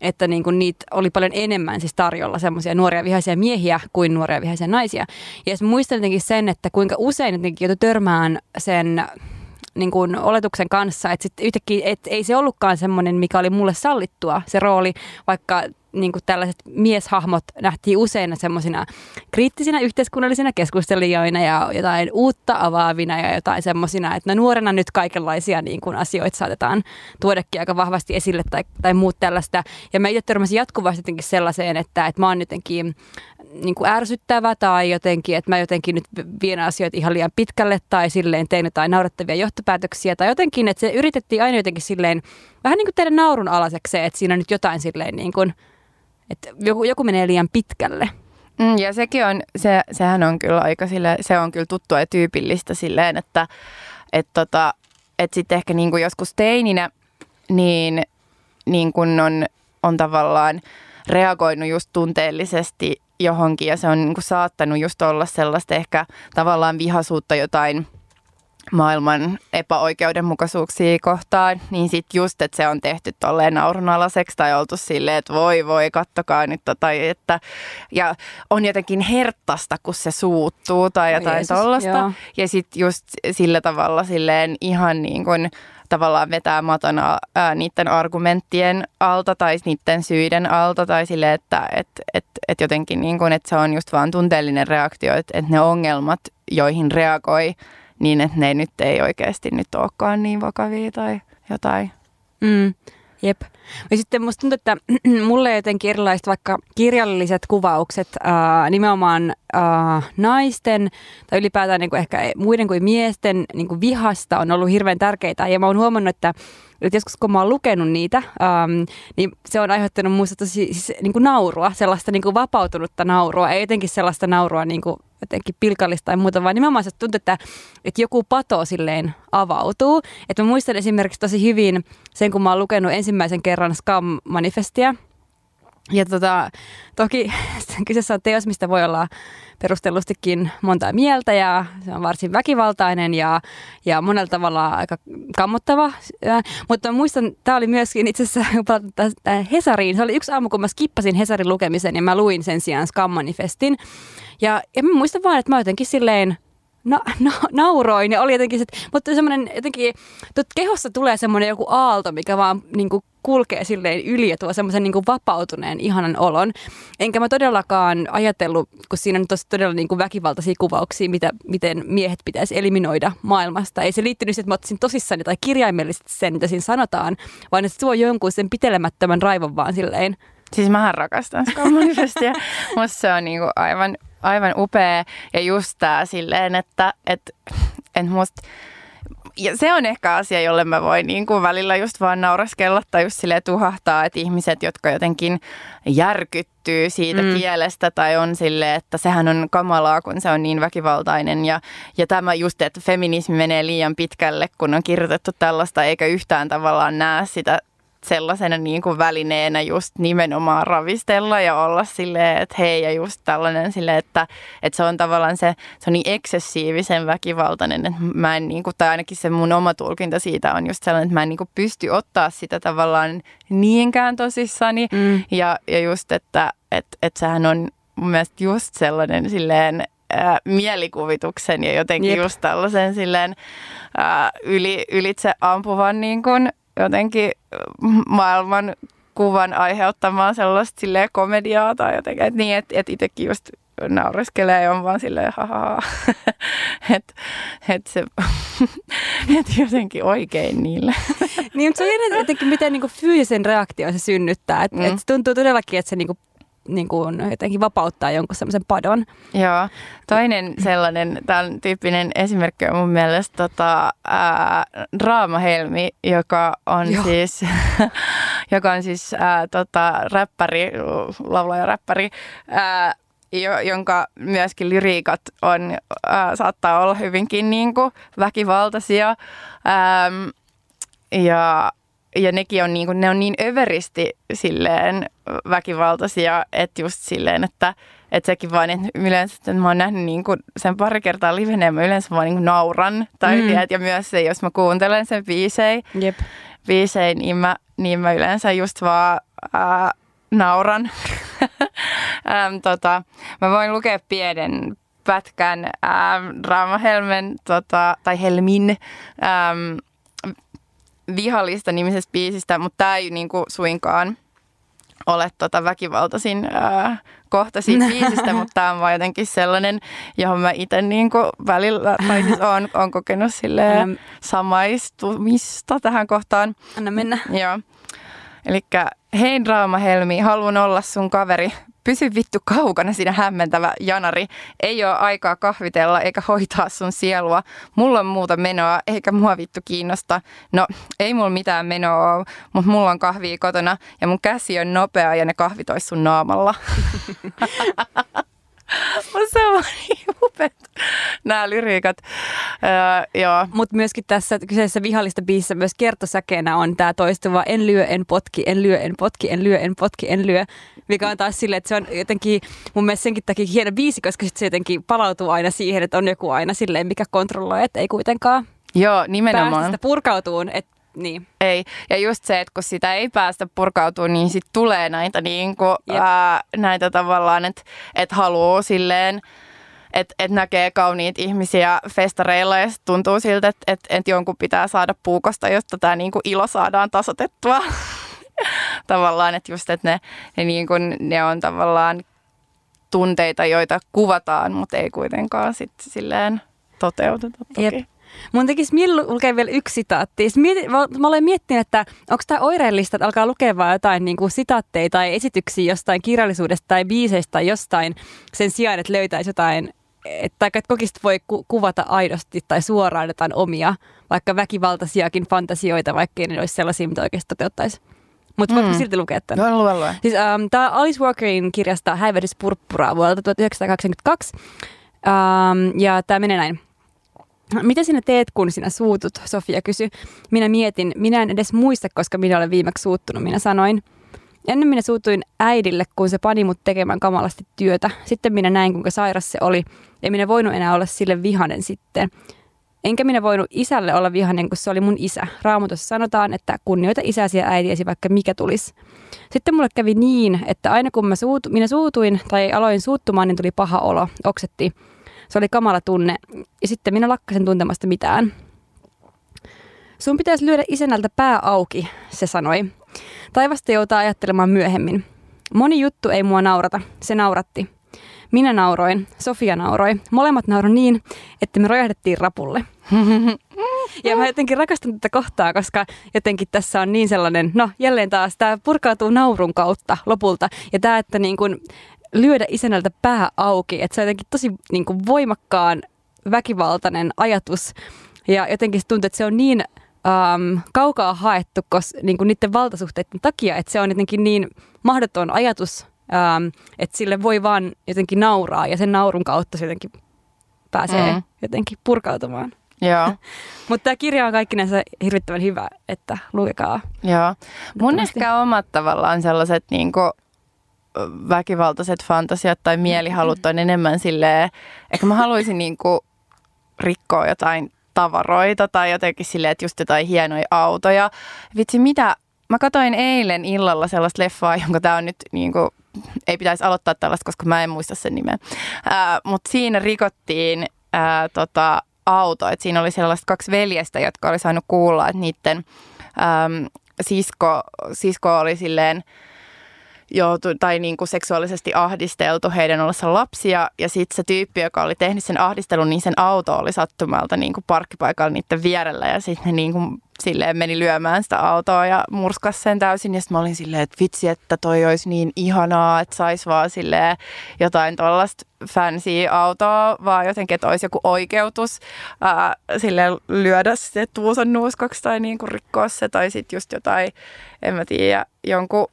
että niin kuin niitä oli paljon enemmän siis tarjolla semmoisia nuoria vihaisia miehiä kuin nuoria vihaisia naisia. Ja sitten muistan jotenkin sen, että kuinka usein jotenkin joutui törmään sen niin kuin oletuksen kanssa, että sit yhtäkkiä, et ei se ollutkaan semmoinen, mikä oli mulle sallittua se rooli, vaikka niin kuin tällaiset mieshahmot nähtiin usein semmoisina kriittisinä yhteiskunnallisina keskustelijoina ja jotain uutta avaavina ja jotain semmoisina, että no nuorena nyt kaikenlaisia niin kuin asioita saatetaan tuodakin aika vahvasti esille tai, tai muut tällaista. Ja mä itse törmäsin jatkuvasti jotenkin sellaiseen, että, että mä oon jotenkin niin kuin ärsyttävä tai jotenkin, että mä jotenkin nyt vien asioita ihan liian pitkälle tai silleen tein jotain naurettavia johtopäätöksiä tai jotenkin, että se yritettiin aina jotenkin silleen vähän niin kuin tehdä naurun alaseksi että siinä on nyt jotain silleen niin kuin, että joku, joku menee liian pitkälle.
Mm, ja sekin on, se, sehän on kyllä aika sille, se on kyllä tuttua ja tyypillistä silleen, että et tota, et sitten ehkä niinku joskus teininä, niin, niin kun on, on tavallaan reagoinut just tunteellisesti johonkin ja se on niinku saattanut just olla sellaista ehkä tavallaan vihasuutta jotain – maailman epäoikeudenmukaisuuksia kohtaan, niin sitten just, että se on tehty tolleen naurunalaiseksi tai oltu silleen, että voi voi, kattokaa nyt tai että, ja on jotenkin herttasta, kun se suuttuu tai jotain tollasta. Ja sitten just sillä tavalla silleen ihan niin kuin tavallaan vetää matona ää, niiden argumenttien alta tai niiden syiden alta tai sille, että et, et, et jotenkin niin kuin, että se on just vaan tunteellinen reaktio, että, että ne ongelmat, joihin reagoi, niin, että ne nyt ei oikeasti nyt olekaan niin vakavia tai jotain.
Mm. Jep. Ja sitten musta tuntuu, että mulle jotenkin erilaiset vaikka kirjalliset kuvaukset ää, nimenomaan ää, naisten tai ylipäätään niin kuin ehkä muiden kuin miesten niin kuin vihasta on ollut hirveän tärkeitä. Ja mä oon huomannut, että että joskus kun mä oon lukenut niitä, ähm, niin se on aiheuttanut muista tosi siis, niin kuin naurua, sellaista niin kuin vapautunutta naurua, ei jotenkin sellaista naurua niin kuin jotenkin pilkallista tai muuta, vaan nimenomaan se tuntuu, että, että joku pato silleen avautuu. Että mä muistan esimerkiksi tosi hyvin sen, kun mä oon lukenut ensimmäisen kerran Scam-manifestia, ja tota, toki kyseessä on teos, mistä voi olla perustellustikin monta mieltä ja se on varsin väkivaltainen ja, ja monella tavalla aika kammottava. Ja, mutta muistan, tämä oli myöskin itse asiassa Hesariin. Se oli yksi aamu, kun mä skippasin Hesarin lukemisen ja mä luin sen sijaan Scam-manifestin. Ja, mä muistan vaan, että mä jotenkin silleen na, na, nauroin ja oli jotenkin, että, mutta semmoinen jotenkin, kehossa tulee semmoinen joku aalto, mikä vaan niin kuin kulkee silleen yli ja tuo semmoisen niin vapautuneen ihanan olon. Enkä mä todellakaan ajatellut, kun siinä on todella niin kuin väkivaltaisia kuvauksia, mitä, miten miehet pitäisi eliminoida maailmasta. Ei se liittynyt siihen, että mä ottaisin tosissani tai kirjaimellisesti sen, mitä siinä sanotaan, vaan että se tuo jonkun sen pitelemättömän raivon vaan silleen.
Siis mähän rakastan Skull-manifestia. Musta se on niinku aivan, aivan upea. Ja just tää silleen, että et, et musta ja se on ehkä asia, jolle mä voin niin kuin välillä just vaan nauraskella tai just silleen tuhahtaa, että ihmiset, jotka jotenkin järkyttyy siitä mm. kielestä tai on sille, että sehän on kamalaa, kun se on niin väkivaltainen. Ja, ja tämä just, että feminismi menee liian pitkälle, kun on kirjoitettu tällaista, eikä yhtään tavallaan näe sitä sellaisena niin kuin välineenä just nimenomaan ravistella ja olla silleen, että hei ja just tällainen silleen, että, että se on tavallaan se, se on niin eksessiivisen väkivaltainen, että mä en niin kuin, tai ainakin se mun oma tulkinta siitä on just sellainen, että mä en niin kuin pysty ottaa sitä tavallaan niinkään tosissani mm. ja, ja just, että et, et sehän on mun mielestä just sellainen silleen ää, mielikuvituksen ja jotenkin Jep. just tällaisen silleen ää, yli, ylitse ampuvan niin kuin, jotenkin maailman kuvan aiheuttamaan sellaista silleen komediaa tai jotenkin, että niin, että et itsekin just naureskelee ja on vaan silleen haha, että et se, et jotenkin oikein niille.
niin, mutta se on jotenkin, miten niinku fyysisen reaktion se synnyttää. Että mm. et tuntuu todellakin, että se niinku niin kuin, jotenkin vapauttaa jonkun semmoisen padon.
Joo. Toinen sellainen, tämän tyyppinen esimerkki on mun mielestä tota, ää, Raama Helmi, joka on Joo. siis, joka on siis ää, tota, räppäri, laulaja räppäri, ää, jo, jonka myöskin lyriikat on, ää, saattaa olla hyvinkin niin kuin väkivaltaisia. Ähm, ja, ja nekin on niin, kuin, ne on niin överisti silleen väkivaltaisia, että just silleen, että, että sekin vaan, että yleensä että mä oon nähnyt niin kuin sen pari kertaa livenä ja mä yleensä vaan niin kuin nauran. Tai mm. tiedät, ja myös se, jos mä kuuntelen sen biisei,
Jep.
biisei niin, mä, niin mä yleensä just vaan ää, nauran. äm, tota, mä voin lukea pienen pätkän ähm, Raama Helmen, tota, tai Helmin ähm, vihallista nimisestä biisistä, mutta tämä ei niinku suinkaan ole tota väkivaltaisin ää, kohta siitä biisistä, mutta tämä on vaan jotenkin sellainen, johon mä itse niinku välillä, tai siis on, on kokenut silleen samaistumista tähän kohtaan.
Anna mennä.
Joo. Eli hei Raama Helmi, haluan olla sun kaveri. Pysy vittu kaukana siinä hämmentävä janari. Ei ole aikaa kahvitella eikä hoitaa sun sielua. Mulla on muuta menoa eikä mua vittu kiinnosta. No, ei mulla mitään menoa ole, mutta mulla on kahvia kotona ja mun käsi on nopea ja ne kahvit ois sun naamalla. Mutta se on niin upeat, nämä lyriikat. Öö, joo.
Mutta myöskin tässä kyseisessä vihallista biisissä myös kertosäkeenä on tämä toistuva en lyö, en potki, en lyö, en potki, en lyö, en potki, en lyö. Mikä on taas silleen, että se on jotenkin mun mielestä senkin takia hieno biisi, koska sit se jotenkin palautuu aina siihen, että on joku aina silleen, mikä kontrolloi, että ei kuitenkaan
Joo, nimenomaan.
Päästä sitä purkautuun, että niin.
Ei. Ja just se, että kun sitä ei päästä purkautumaan, niin sitten tulee näitä, niin kuin, ää, näitä tavallaan, että et haluaa silleen, että et näkee kauniit ihmisiä festareilla ja tuntuu siltä, että et, et jonkun pitää saada puukosta, jotta tämä niinku ilo saadaan tasotettua. tavallaan, että just, että ne, ne, niinku, ne on tavallaan tunteita, joita kuvataan, mutta ei kuitenkaan sitten silleen toteuteta toki. Jep.
Mun tekisi mieli lukea vielä yksi sitaatti. Mietin, mä, mä olen miettinyt, että onko tämä oireellista, että alkaa lukea jotain niin kuin sitaatteja tai esityksiä jostain kirjallisuudesta tai biiseistä tai jostain sen sijaan, että löytäisi jotain, että, että kokista voi ku, kuvata aidosti tai suoraan jotain omia, vaikka väkivaltaisiakin fantasioita, vaikka ne olisi sellaisia, mitä oikeasti toteuttaisi. Mutta mm. silti lukea tämän.
Lue, lue, lue.
Siis, um, Tämä Alice Walkerin kirjasta Häivähdys purppura vuodelta 1982. Um, ja tämä menee näin. Mitä sinä teet, kun sinä suutut? Sofia kysyi. Minä mietin, minä en edes muista, koska minä olen viimeksi suuttunut, minä sanoin. Ennen minä suutuin äidille, kun se pani mut tekemään kamalasti työtä. Sitten minä näin, kuinka sairas se oli. Ja minä voinut enää olla sille vihanen sitten. Enkä minä voinut isälle olla vihanen, kun se oli mun isä. Raamatussa sanotaan, että kunnioita isäsi ja äitiäsi, vaikka mikä tulisi. Sitten mulle kävi niin, että aina kun mä suutu, minä suutuin tai aloin suuttumaan, niin tuli paha olo, oksetti. Se oli kamala tunne ja sitten minä lakkasin tuntemasta mitään. Sun pitäisi lyödä isännältä pää auki, se sanoi. Taivasta joutaa ajattelemaan myöhemmin. Moni juttu ei mua naurata, se nauratti. Minä nauroin, Sofia nauroi. Molemmat nauroi niin, että me rojahdettiin rapulle. Ja mä jotenkin rakastan tätä kohtaa, koska jotenkin tässä on niin sellainen, no jälleen taas tämä purkautuu naurun kautta lopulta. Ja tämä, että niin kun lyödä isännältä pää auki. Että se on jotenkin tosi niin kuin voimakkaan väkivaltainen ajatus. Ja jotenkin tuntuu, että se on niin um, kaukaa haettu kos, niin kuin niiden valtasuhteiden takia, että se on jotenkin niin mahdoton ajatus, um, että sille voi vaan jotenkin nauraa ja sen naurun kautta se jotenkin pääsee mm. jotenkin purkautumaan.
Joo.
Mutta tämä kirja on kaikkinensa hirvittävän hyvä, että lukekaa.
Joo. Mun ehkä omat tavallaan sellaiset niin kuin väkivaltaiset fantasiat tai mielihalut on enemmän silleen, ehkä mä haluaisin niin kuin rikkoa jotain tavaroita tai jotenkin silleen, että just jotain hienoja autoja. Vitsi, mitä? Mä katsoin eilen illalla sellaista leffaa, jonka tää on nyt niin kuin, ei pitäisi aloittaa tällaista, koska mä en muista sen nimeä. Mutta siinä rikottiin ää, tota, auto. Et siinä oli sellaiset kaksi veljestä, jotka oli saanut kuulla, että niiden äm, sisko, sisko oli silleen joutu, tai niin kuin seksuaalisesti ahdisteltu heidän ollessa lapsia. Ja sitten se tyyppi, joka oli tehnyt sen ahdistelun, niin sen auto oli sattumalta niin kuin parkkipaikalla niiden vierellä. Ja sitten ne niin kuin silleen meni lyömään sitä autoa ja murskas sen täysin. Ja sitten mä olin silleen, että vitsi, että toi olisi niin ihanaa, että sais vaan silleen jotain tuollaista fancy autoa, vaan jotenkin, että olisi joku oikeutus ää, silleen lyödä se tuuson nuuskaksi tai niin kuin rikkoa se. Tai sitten just jotain, en mä tiedä, jonkun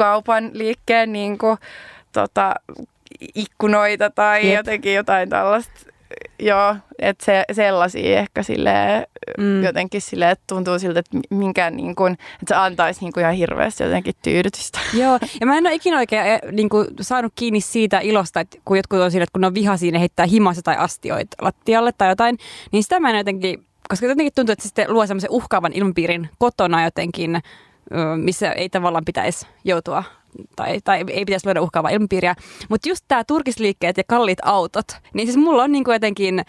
turkiskaupan liikkeen niin kuin, tota, ikkunoita tai Jep. jotenkin jotain tällaista joo, että se, sellaisia ehkä sille mm. jotenkin sille, että tuntuu siltä, että minkään niin kuin, että se antaisi niin kuin ihan hirveästi jotenkin tyydytystä.
Joo, ja mä en ole ikinä oikein eh, niin kuin, saanut kiinni siitä ilosta, että kun jotkut on sille, että kun ne on vihaisia, ne heittää himassa tai astioita lattialle tai jotain, niin sitä mä en jotenkin, koska jotenkin tuntuu, että se sitten luo semmoisen uhkaavan ilmapiirin kotona jotenkin, missä ei tavallaan pitäisi joutua tai, tai ei pitäisi luoda uhkaavaa ilmapiiriä. Mutta just tämä turkisliikkeet ja kalliit autot, niin siis mulla on niinku jotenkin,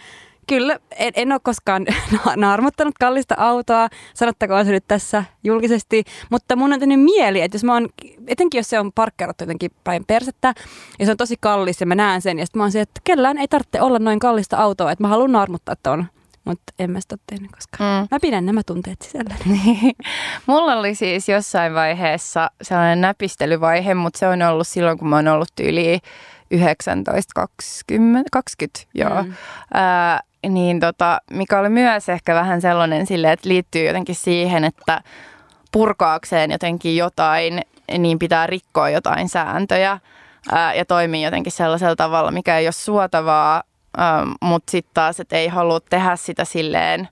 kyllä en, en ole koskaan naarmuttanut kallista autoa, sanottakoon se nyt tässä julkisesti, mutta mun on tehnyt mieli, että jos mä oon, etenkin jos se on parkkeerattu jotenkin päin persettä, ja se on tosi kallis ja mä näen sen, ja sitten mä oon se, että kellään ei tarvitse olla noin kallista autoa, että mä haluan naarmuttaa ton mutta en mä sitä ole tehnyt koskaan. Mm. Mä pidän nämä tunteet sisällä.
Mulla oli siis jossain vaiheessa sellainen näpistelyvaihe, mutta se on ollut silloin, kun mä oon ollut yli 19, 20, 20 joo. Mm. Ää, niin tota, mikä oli myös ehkä vähän sellainen sille, että liittyy jotenkin siihen, että purkaakseen jotenkin jotain, niin pitää rikkoa jotain sääntöjä ää, ja toimii jotenkin sellaisella tavalla, mikä ei ole suotavaa Ähm, mutta sitten taas, että ei halua tehdä sitä silleen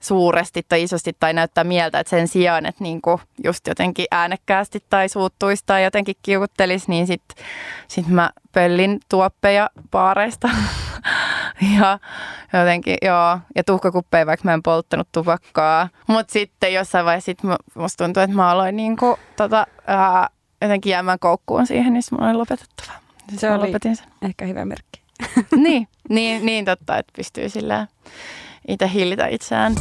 suuresti tai isosti tai näyttää mieltä, että sen sijaan, että niinku just jotenkin äänekkäästi tai suuttuisi tai jotenkin kiukuttelisi, niin sitten sit mä pöllin tuoppeja paareista. ja jotenkin, joo, ja tuhkakuppeja, vaikka mä en polttanut tupakkaa. Mutta sitten jossain vaiheessa sit musta tuntuu, että mä aloin niinku, tota, ää, jotenkin jäämään koukkuun siihen, niin mä olin lopetettava.
Se oli lopetin sen. ehkä hyvä merkki.
niin, niin, niin totta, että pystyy sillä itse hillitä itseään.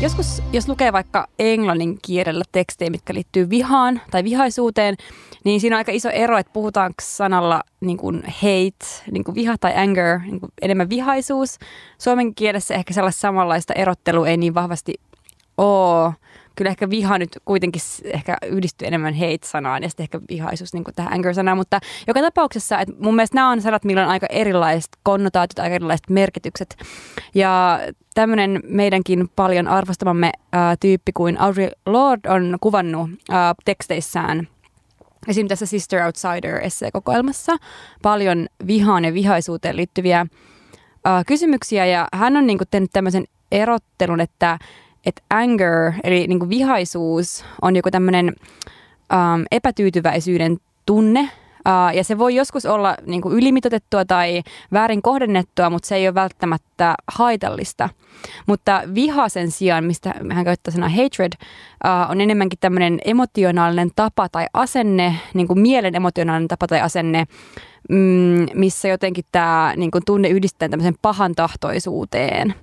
Joskus, jos lukee vaikka englannin kielellä tekstejä, mitkä liittyy vihaan tai vihaisuuteen, niin siinä on aika iso ero, että puhutaanko sanalla niin kuin hate, niin kuin viha tai anger, niin kuin enemmän vihaisuus. Suomen kielessä ehkä sellaista samanlaista erottelua ei niin vahvasti ole kyllä ehkä viha nyt kuitenkin ehkä yhdistyy enemmän hate-sanaan ja sitten ehkä vihaisuus niin kuin tähän anger-sanaan, mutta joka tapauksessa, että mun mielestä nämä on sanat, millä on aika erilaiset konnotaatiot, aika erilaiset merkitykset. Ja tämmöinen meidänkin paljon arvostamamme ää, tyyppi kuin Audrey Lord on kuvannut ää, teksteissään Esimerkiksi tässä Sister Outsider-esseekokoelmassa paljon vihaan ja vihaisuuteen liittyviä ää, kysymyksiä ja hän on niin kuin, tehnyt tämmöisen erottelun, että että anger, eli niin kuin vihaisuus, on joku tämmöinen um, epätyytyväisyyden tunne, ja se voi joskus olla niin kuin ylimitotettua tai väärin kohdennettua, mutta se ei ole välttämättä haitallista. Mutta viha sen sijaan, mistä hän käyttää sanaa hatred, on enemmänkin tämmöinen emotionaalinen tapa tai asenne, niin kuin mielen emotionaalinen tapa tai asenne, mm, missä jotenkin tämä niin kuin tunne yhdistetään tämmöiseen pahan tahtoisuuteen.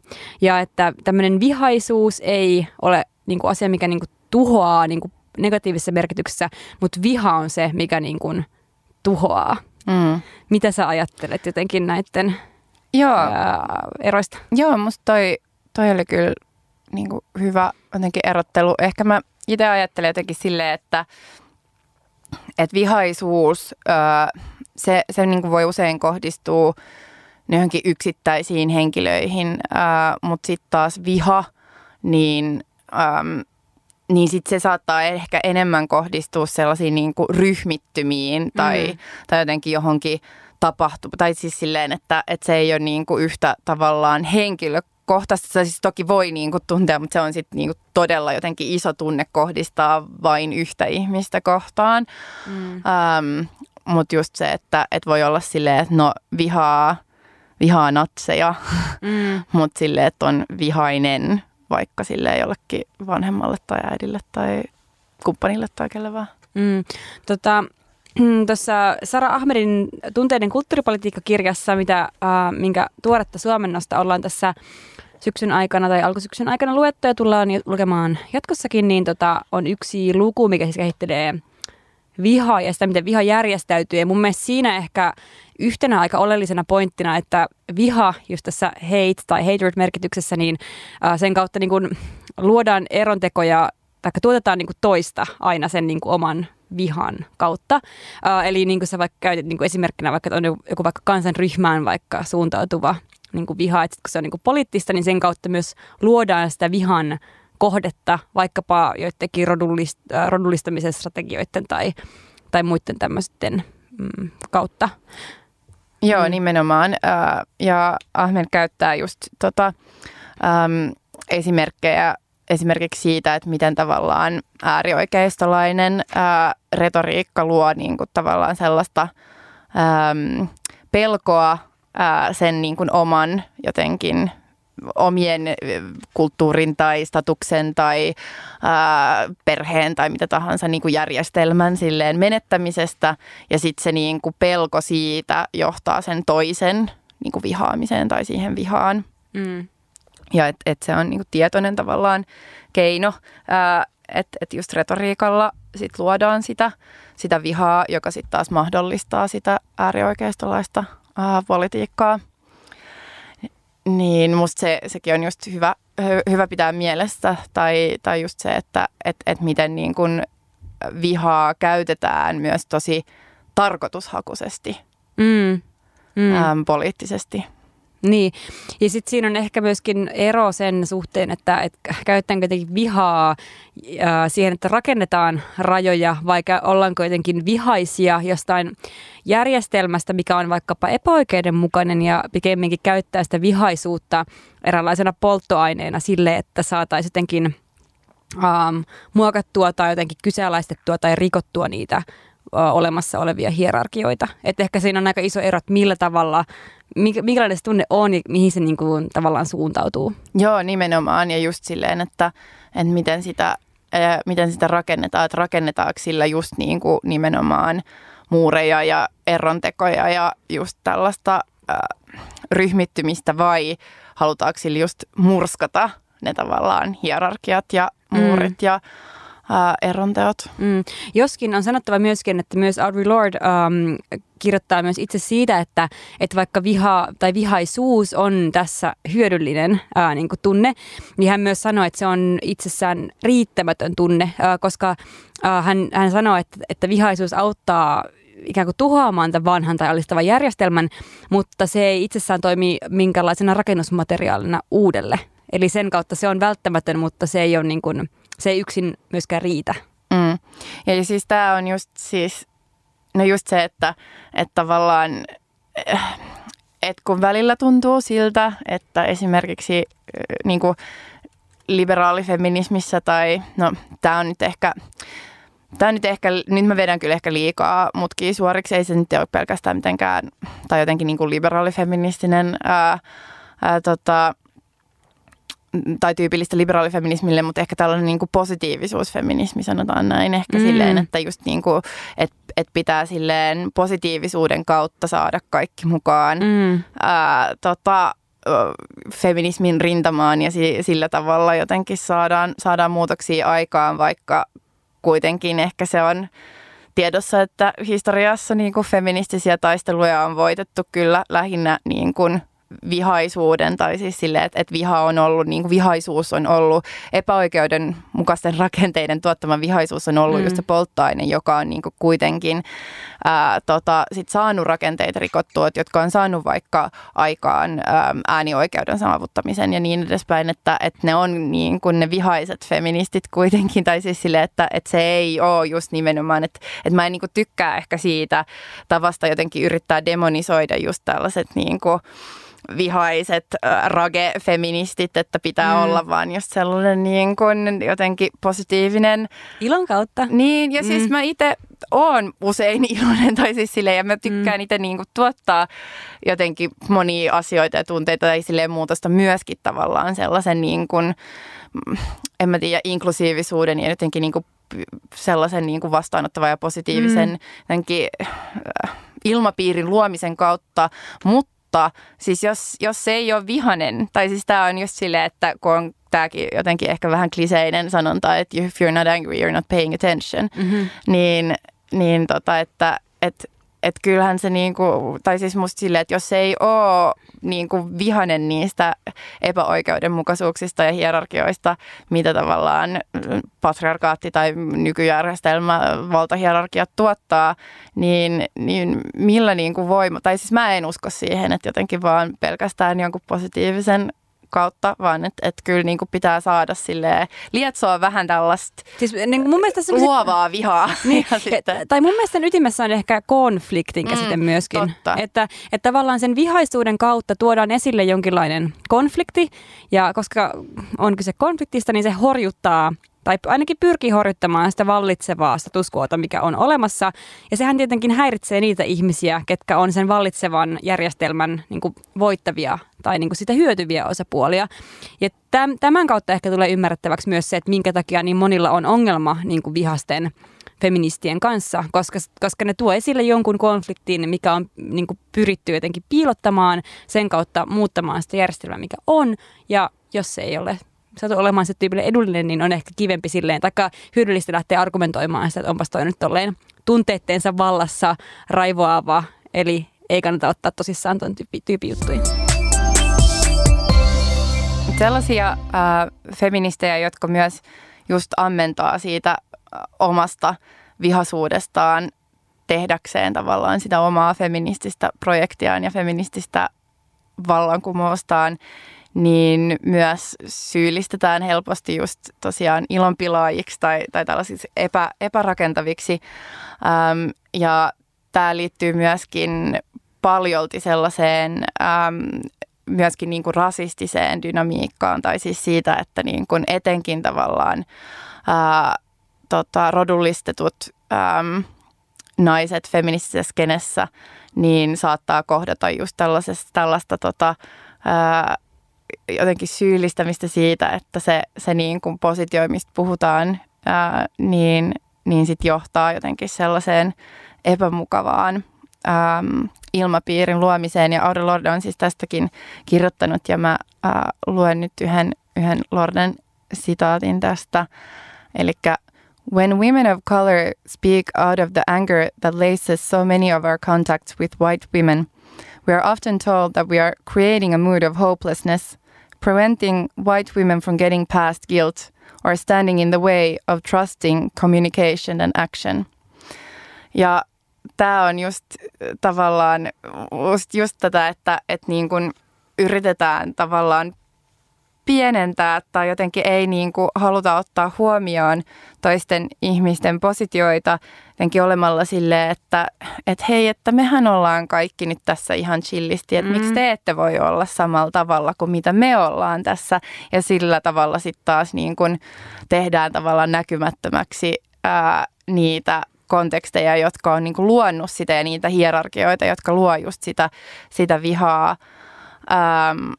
Ja että tämmöinen vihaisuus ei ole niin kuin asia, mikä niin kuin tuhoaa niin kuin negatiivisessa merkityksessä, mutta viha on se, mikä niin kuin tuhoaa. Mm. Mitä sä ajattelet jotenkin näiden Joo. Ää, eroista?
Joo, musta toi, toi oli kyllä niin kuin hyvä jotenkin erottelu. Ehkä mä itse ajattelen jotenkin silleen, että, että vihaisuus... Öö, se, se niin kuin voi usein kohdistua johonkin yksittäisiin henkilöihin, mutta sitten taas viha, niin, äm, niin sit se saattaa ehkä enemmän kohdistua sellaisiin niin kuin ryhmittymiin tai, mm. tai jotenkin johonkin tapahtuu. Tai siis silleen, että, että se ei ole niin kuin yhtä tavallaan henkilökohtaista. Se siis toki voi niin kuin tuntea, mutta se on sitten niin todella jotenkin iso tunne kohdistaa vain yhtä ihmistä kohtaan. Mm. Ähm, mutta just se, että et voi olla silleen, että no vihaa, vihaa natseja, mm. mutta silleen, että on vihainen vaikka silleen jollekin vanhemmalle tai äidille tai kumppanille tai kelle vaan.
Mm. Tota, Tuossa Sara Ahmedin tunteiden kulttuuripolitiikka-kirjassa, mitä, äh, minkä tuoretta suomennosta ollaan tässä syksyn aikana tai alkusyksyn aikana luettu ja tullaan lukemaan jatkossakin, niin tota, on yksi luku, mikä siis kehittelee vihaa ja sitä, miten viha järjestäytyy. Ja mun mielestä siinä ehkä yhtenä aika oleellisena pointtina, että viha just tässä hate tai hatred-merkityksessä, niin sen kautta niin kun luodaan erontekoja tai tuotetaan niin toista aina sen niin oman vihan kautta. Eli niin kuin sä vaikka käytit niin kuin esimerkkinä, vaikka on joku vaikka kansanryhmään vaikka suuntautuva niin kuin viha, että kun se on niin kuin poliittista, niin sen kautta myös luodaan sitä vihan kohdetta vaikkapa joidenkin rodullist, rodullistamisen strategioiden tai, tai muiden tämmöisten mm, kautta.
Joo, mm. nimenomaan. Ja Ahmed käyttää just tota, ähm, esimerkkejä esimerkiksi siitä, että miten tavallaan äärioikeistolainen ää, retoriikka luo niin kuin tavallaan sellaista äm, pelkoa ää, sen niin kuin oman jotenkin omien kulttuurin tai statuksen tai ää, perheen tai mitä tahansa niin kuin järjestelmän silleen menettämisestä ja sitten se niin kuin pelko siitä johtaa sen toisen niin kuin vihaamiseen tai siihen vihaan. Mm. Ja että et se on niinku tietoinen tavallaan keino, että et just retoriikalla sit luodaan sitä, sitä vihaa, joka sitten taas mahdollistaa sitä äärioikeistolaista ää, politiikkaa. Niin musta se, sekin on just hyvä, hyvä pitää mielessä, tai, tai just se, että et, et miten niin kun vihaa käytetään myös tosi tarkoitushakuisesti mm. Mm. Äm, poliittisesti.
Niin, ja sitten siinä on ehkä myöskin ero sen suhteen, että, että käytetäänkö jotenkin vihaa ää, siihen, että rakennetaan rajoja, vaikka ollaanko jotenkin vihaisia jostain järjestelmästä, mikä on vaikkapa epäoikeudenmukainen ja pikemminkin käyttää sitä vihaisuutta eräänlaisena polttoaineena sille, että saataisiin jotenkin ähm, muokattua tai jotenkin kyseenalaistettua tai rikottua niitä olemassa olevia hierarkioita. Et ehkä siinä on aika iso ero, että millä tavalla, minkälainen se tunne on ja mihin se niin kuin tavallaan suuntautuu.
Joo, nimenomaan ja just silleen, että, että miten, sitä, miten sitä rakennetaan, että rakennetaanko sillä just niin kuin nimenomaan muureja ja erontekoja ja just tällaista äh, ryhmittymistä vai halutaanko sillä just murskata ne tavallaan hierarkiat ja muurit mm. ja ää, eronteot. Mm.
Joskin on sanottava myöskin, että myös Audre Lorde um, kirjoittaa myös itse siitä, että, että vaikka viha tai vihaisuus on tässä hyödyllinen ää, niin kuin tunne, niin hän myös sanoi, että se on itsessään riittämätön tunne, ää, koska ää, hän, hän sanoi, että, että vihaisuus auttaa ikään kuin tuhoamaan tämän vanhan tai alistavan järjestelmän, mutta se ei itsessään toimi minkälaisena rakennusmateriaalina uudelle. Eli sen kautta se on välttämätön, mutta se ei ole niin kuin, se ei yksin myöskään riitä.
Mm. Ja siis tämä on just siis, no just se, että, että tavallaan, eh, että kun välillä tuntuu siltä, että esimerkiksi eh, niin kuin liberaalifeminismissä tai, no tämä on nyt ehkä, Tämä on nyt ehkä, nyt mä vedän kyllä ehkä liikaa mutkia suoriksi, ei se nyt ole pelkästään mitenkään, tai jotenkin niin kuin liberaalifeministinen ää, ää, tota, tai tyypillistä liberaalifeminismille, mutta ehkä tällainen niin kuin positiivisuusfeminismi sanotaan näin ehkä mm. silleen, että just niin kuin, et, et pitää silleen positiivisuuden kautta saada kaikki mukaan mm. ää, tota, feminismin rintamaan ja si, sillä tavalla jotenkin saadaan, saadaan muutoksia aikaan, vaikka kuitenkin ehkä se on tiedossa, että historiassa niin kuin feministisiä taisteluja on voitettu kyllä lähinnä niin kuin vihaisuuden tai siis sille, että, että viha on ollut, niin kuin vihaisuus on ollut epäoikeudenmukaisten rakenteiden tuottama vihaisuus on ollut mm. just se polttoaine, joka on niin kuin kuitenkin ää, tota, sit saanut rakenteita rikottua, jotka on saanut vaikka aikaan ää, äänioikeuden saavuttamisen ja niin edespäin, että, että ne on niin kuin ne vihaiset feministit kuitenkin, tai siis sille, että, että se ei ole just nimenomaan, että, että mä en niin kuin tykkää ehkä siitä tavasta jotenkin yrittää demonisoida just tällaiset niin kuin, vihaiset äh, rage-feministit, että pitää mm. olla vaan just sellainen niin kuin jotenkin positiivinen.
Ilon kautta.
Niin, ja siis mm. siis mä itse oon usein iloinen tai siis silleen, ja mä tykkään mm. itse niin kuin tuottaa jotenkin monia asioita ja tunteita tai silleen muutosta myöskin tavallaan sellaisen niin kuin, en mä tiedä, inklusiivisuuden ja jotenkin niin kuin sellaisen niin kuin vastaanottavan ja positiivisen mm. ilmapiirin luomisen kautta, mutta Mutta siis jos, jos se ei ole vihanen, tai siis tämä on just silleen, että kun on tämäkin jotenkin ehkä vähän kliseinen sanonta, että if you're not angry, you're not paying attention, mm-hmm. niin, niin tota, että, että että kyllähän se niinku, tai siis musta silleen, että jos ei ole niinku vihanen niistä epäoikeudenmukaisuuksista ja hierarkioista, mitä tavallaan patriarkaatti tai nykyjärjestelmä, valtahierarkiat tuottaa, niin, niin millä niinku voima, tai siis mä en usko siihen, että jotenkin vaan pelkästään jonkun positiivisen kautta, vaan että et kyllä niin kuin pitää saada sille lietsoa vähän tällaista siis, niin mun mielestä luovaa vihaa.
Niin, ja sitten. Tai mun mielestä sen ytimessä on ehkä konfliktin käsite mm, myöskin. Totta. Että, että tavallaan sen vihaisuuden kautta tuodaan esille jonkinlainen konflikti, ja koska on kyse konfliktista, niin se horjuttaa tai ainakin pyrkii horjuttamaan sitä vallitsevaa statuskuota, mikä on olemassa. Ja sehän tietenkin häiritsee niitä ihmisiä, ketkä on sen vallitsevan järjestelmän niin kuin voittavia tai niin kuin sitä hyötyviä osapuolia. Ja tämän kautta ehkä tulee ymmärrettäväksi myös se, että minkä takia niin monilla on ongelma niin kuin vihasten feministien kanssa, koska, koska ne tuo esille jonkun konfliktin, mikä on niin kuin pyritty jotenkin piilottamaan, sen kautta muuttamaan sitä järjestelmää, mikä on. Ja jos se ei ole satu olemaan se tyypille edullinen, niin on ehkä kivempi silleen, taikka hyödyllistä lähteä argumentoimaan sitä, että onpas toi nyt tolleen tunteetteensa vallassa raivoava, eli ei kannata ottaa tosissaan tuon tyyppi, tyyppi juttuja.
Sellaisia äh, feministejä, jotka myös just ammentaa siitä äh, omasta vihasuudestaan tehdäkseen tavallaan sitä omaa feminististä projektiaan ja feminististä vallankumoustaan, niin myös syyllistetään helposti just tosiaan ilonpilaajiksi tai, tai tällaisiksi epä, epärakentaviksi. Ähm, ja tämä liittyy myöskin paljolti sellaiseen äm, myöskin niin kuin rasistiseen dynamiikkaan tai siis siitä, että niin kuin etenkin tavallaan ää, tota, rodullistetut äm, naiset feministisessä kenessä niin saattaa kohdata just tällaista tota, ää, jotenkin syyllistämistä siitä, että se, se niin kuin positio, mistä puhutaan, ää, niin, niin sit johtaa jotenkin sellaiseen epämukavaan äm, ilmapiirin luomiseen. Ja Audre Lorde on siis tästäkin kirjoittanut ja mä ää, luen nyt yhden, yhden Lorden sitaatin tästä. Eli When women of color speak out of the anger that laces so many of our contacts with white women, we are often told that we are creating a mood of hopelessness, preventing white women from getting past guilt or standing in the way of trusting communication and action. Ja tämä on just tavallaan just, just tätä, että, että niin kuin yritetään tavallaan pienentää tai jotenkin ei niin kuin haluta ottaa huomioon toisten ihmisten positioita jotenkin olemalla silleen, että, että hei, että mehän ollaan kaikki nyt tässä ihan chillisti, että mm. miksi te ette voi olla samalla tavalla kuin mitä me ollaan tässä ja sillä tavalla sitten taas niin kuin tehdään tavallaan näkymättömäksi ää, niitä konteksteja, jotka on niin kuin luonut sitä ja niitä hierarkioita, jotka luo just sitä, sitä vihaa. Ähm,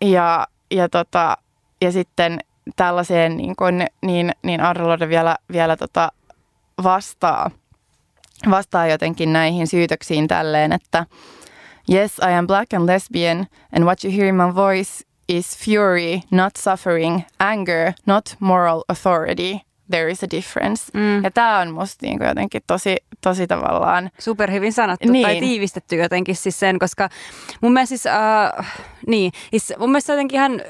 ja, ja, tota, ja sitten tällaiseen niin, kuin, niin, niin Arlode vielä, vielä tota vastaa, vastaa jotenkin näihin syytöksiin tälleen, että Yes, I am black and lesbian, and what you hear in my voice is fury, not suffering, anger, not moral authority there is a difference. Mm. Ja tämä on musta niin jotenkin tosi, tosi tavallaan...
Super hyvin sanottu niin. tai tiivistetty jotenkin siis sen, koska mun mielestä siis, uh, niin, siis mun mielestä jotenkin ihan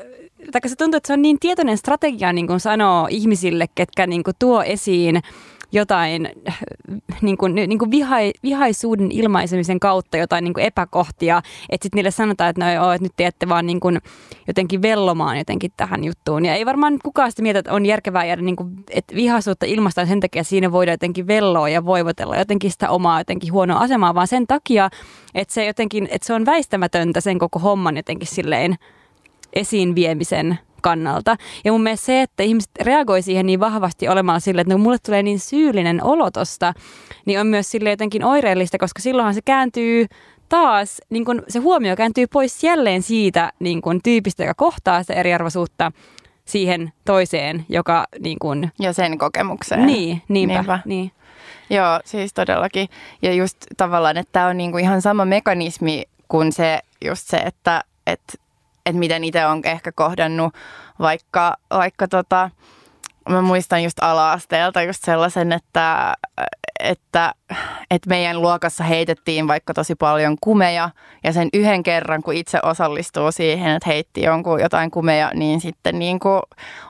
tai se tuntuu, että se on niin tietoinen strategia niin kuin sanoo ihmisille, ketkä niin kuin tuo esiin jotain niin kuin, niin kuin vihai, vihaisuuden ilmaisemisen kautta jotain niin kuin epäkohtia, että sitten niille sanotaan, että no joo, että nyt teette vaan niin kuin jotenkin vellomaan jotenkin tähän juttuun. Ja ei varmaan kukaan sitä mieltä, että on järkevää jäädä, niin kuin, että vihaisuutta ilmaistaan sen takia, että siinä voidaan jotenkin velloa ja voivotella jotenkin sitä omaa jotenkin huonoa asemaa, vaan sen takia, että se, jotenkin, että se on väistämätöntä sen koko homman jotenkin silleen esiin viemisen kannalta. Ja mun mielestä se, että ihmiset reagoi siihen niin vahvasti olemalla sille, että no, mulle tulee niin syyllinen olo tosta, niin on myös sille jotenkin oireellista, koska silloinhan se kääntyy taas, niin kun se huomio kääntyy pois jälleen siitä niin kun tyypistä, joka kohtaa sitä eriarvoisuutta siihen toiseen, joka niin kun...
Ja sen kokemukseen.
Niin, niinpä. niinpä. Niin.
Joo, siis todellakin. Ja just tavallaan, että tämä on niinku ihan sama mekanismi kun se just se, että et, et miten itse on ehkä kohdannut vaikka, vaikka tota, mä muistan just ala-asteelta just sellaisen, että, että, että meidän luokassa heitettiin vaikka tosi paljon kumeja ja sen yhden kerran, kun itse osallistuu siihen, että heitti jonkun jotain kumeja, niin sitten niin kuin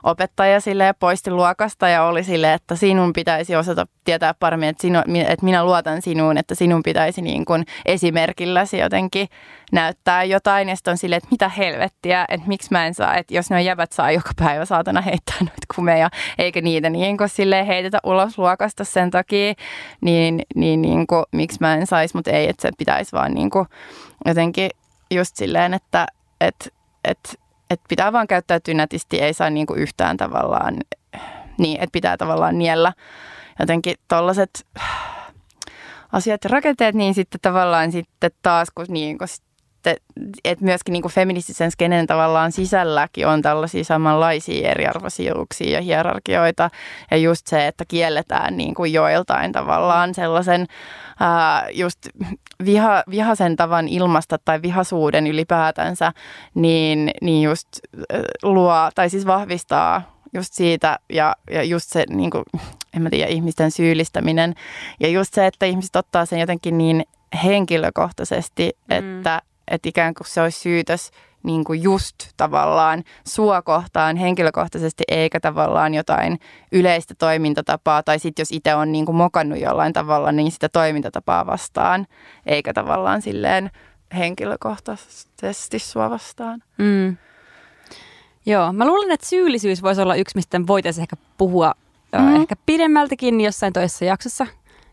opettaja sille poisti luokasta ja oli sille, että sinun pitäisi osata tietää paremmin, että, sinu, että minä luotan sinuun, että sinun pitäisi niin kuin esimerkilläsi jotenkin näyttää jotain. Ja sitten on silleen, että mitä helvettiä, että miksi mä en saa, että jos ne jäbät saa joka päivä saatana heittää noita kumeja, eikä niitä niin kuin heitetä ulos luokasta sen takia, niin, niin, niin kuin, miksi mä en saisi, mutta ei, että se pitäisi vaan niin kuin jotenkin just silleen, että et, et, et pitää vaan käyttäytyä nätisti, ei saa niin kuin yhtään tavallaan, niin, että pitää tavallaan niellä jotenkin tollaset asiat ja rakenteet, niin sitten tavallaan sitten taas, kun, niin, kun sitten, että myöskin niin kuin feministisen skenen tavallaan sisälläkin on tällaisia samanlaisia eriarvoisuuksia ja hierarkioita. Ja just se, että kielletään niin kuin joiltain tavallaan sellaisen ää, just viha, vihasen tavan ilmasta tai vihasuuden ylipäätänsä, niin, niin just luo tai siis vahvistaa just siitä ja, ja just se, niin kuin, en mä tiedä, ihmisten syyllistäminen ja just se, että ihmiset ottaa sen jotenkin niin henkilökohtaisesti, mm. että, että ikään kuin se olisi syytös niin kuin just tavallaan sua kohtaan henkilökohtaisesti eikä tavallaan jotain yleistä toimintatapaa tai sitten jos itse on niin kuin mokannut jollain tavalla, niin sitä toimintatapaa vastaan eikä tavallaan silleen henkilökohtaisesti sua vastaan.
Mm. Joo, mä luulen, että syyllisyys voisi olla yksi, mistä voitaisiin ehkä puhua mm. ehkä pidemmältäkin jossain toisessa jaksossa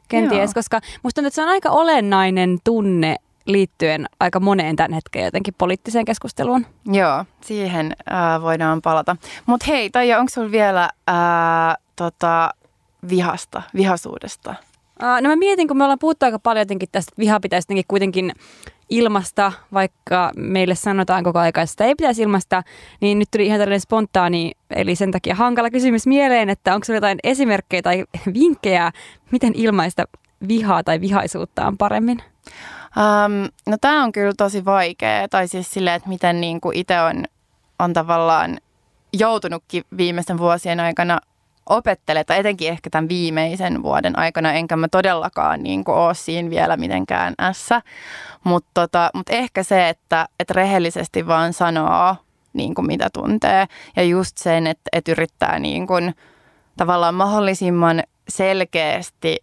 kenties, Joo. koska musta tuntuu, että se on aika olennainen tunne liittyen aika moneen tämän hetken jotenkin poliittiseen keskusteluun.
Joo, siihen äh, voidaan palata. Mutta hei, Taija, onko sinulla vielä äh, tota, vihasta, vihasuudesta?
Uh, no mä mietin, kun me ollaan puhuttu aika paljon jotenkin tästä, että viha pitäisi jotenkin kuitenkin ilmasta, vaikka meille sanotaan koko aika, että sitä ei pitäisi ilmasta, niin nyt tuli ihan tällainen spontaani, eli sen takia hankala kysymys mieleen, että onko sinulla jotain esimerkkejä tai vinkkejä, miten ilmaista vihaa tai vihaisuutta on paremmin?
Um, no tämä on kyllä tosi vaikea, tai siis silleen, että miten niin kuin itse on, on tavallaan joutunutkin viimeisten vuosien aikana opettele, tai etenkin ehkä tämän viimeisen vuoden aikana, enkä mä todellakaan niin kuin ole siinä vielä mitenkään ässä. Mutta tota, mut ehkä se, että et rehellisesti vaan sanoo niin kuin mitä tuntee. Ja just sen, että et yrittää niin kuin, tavallaan mahdollisimman selkeästi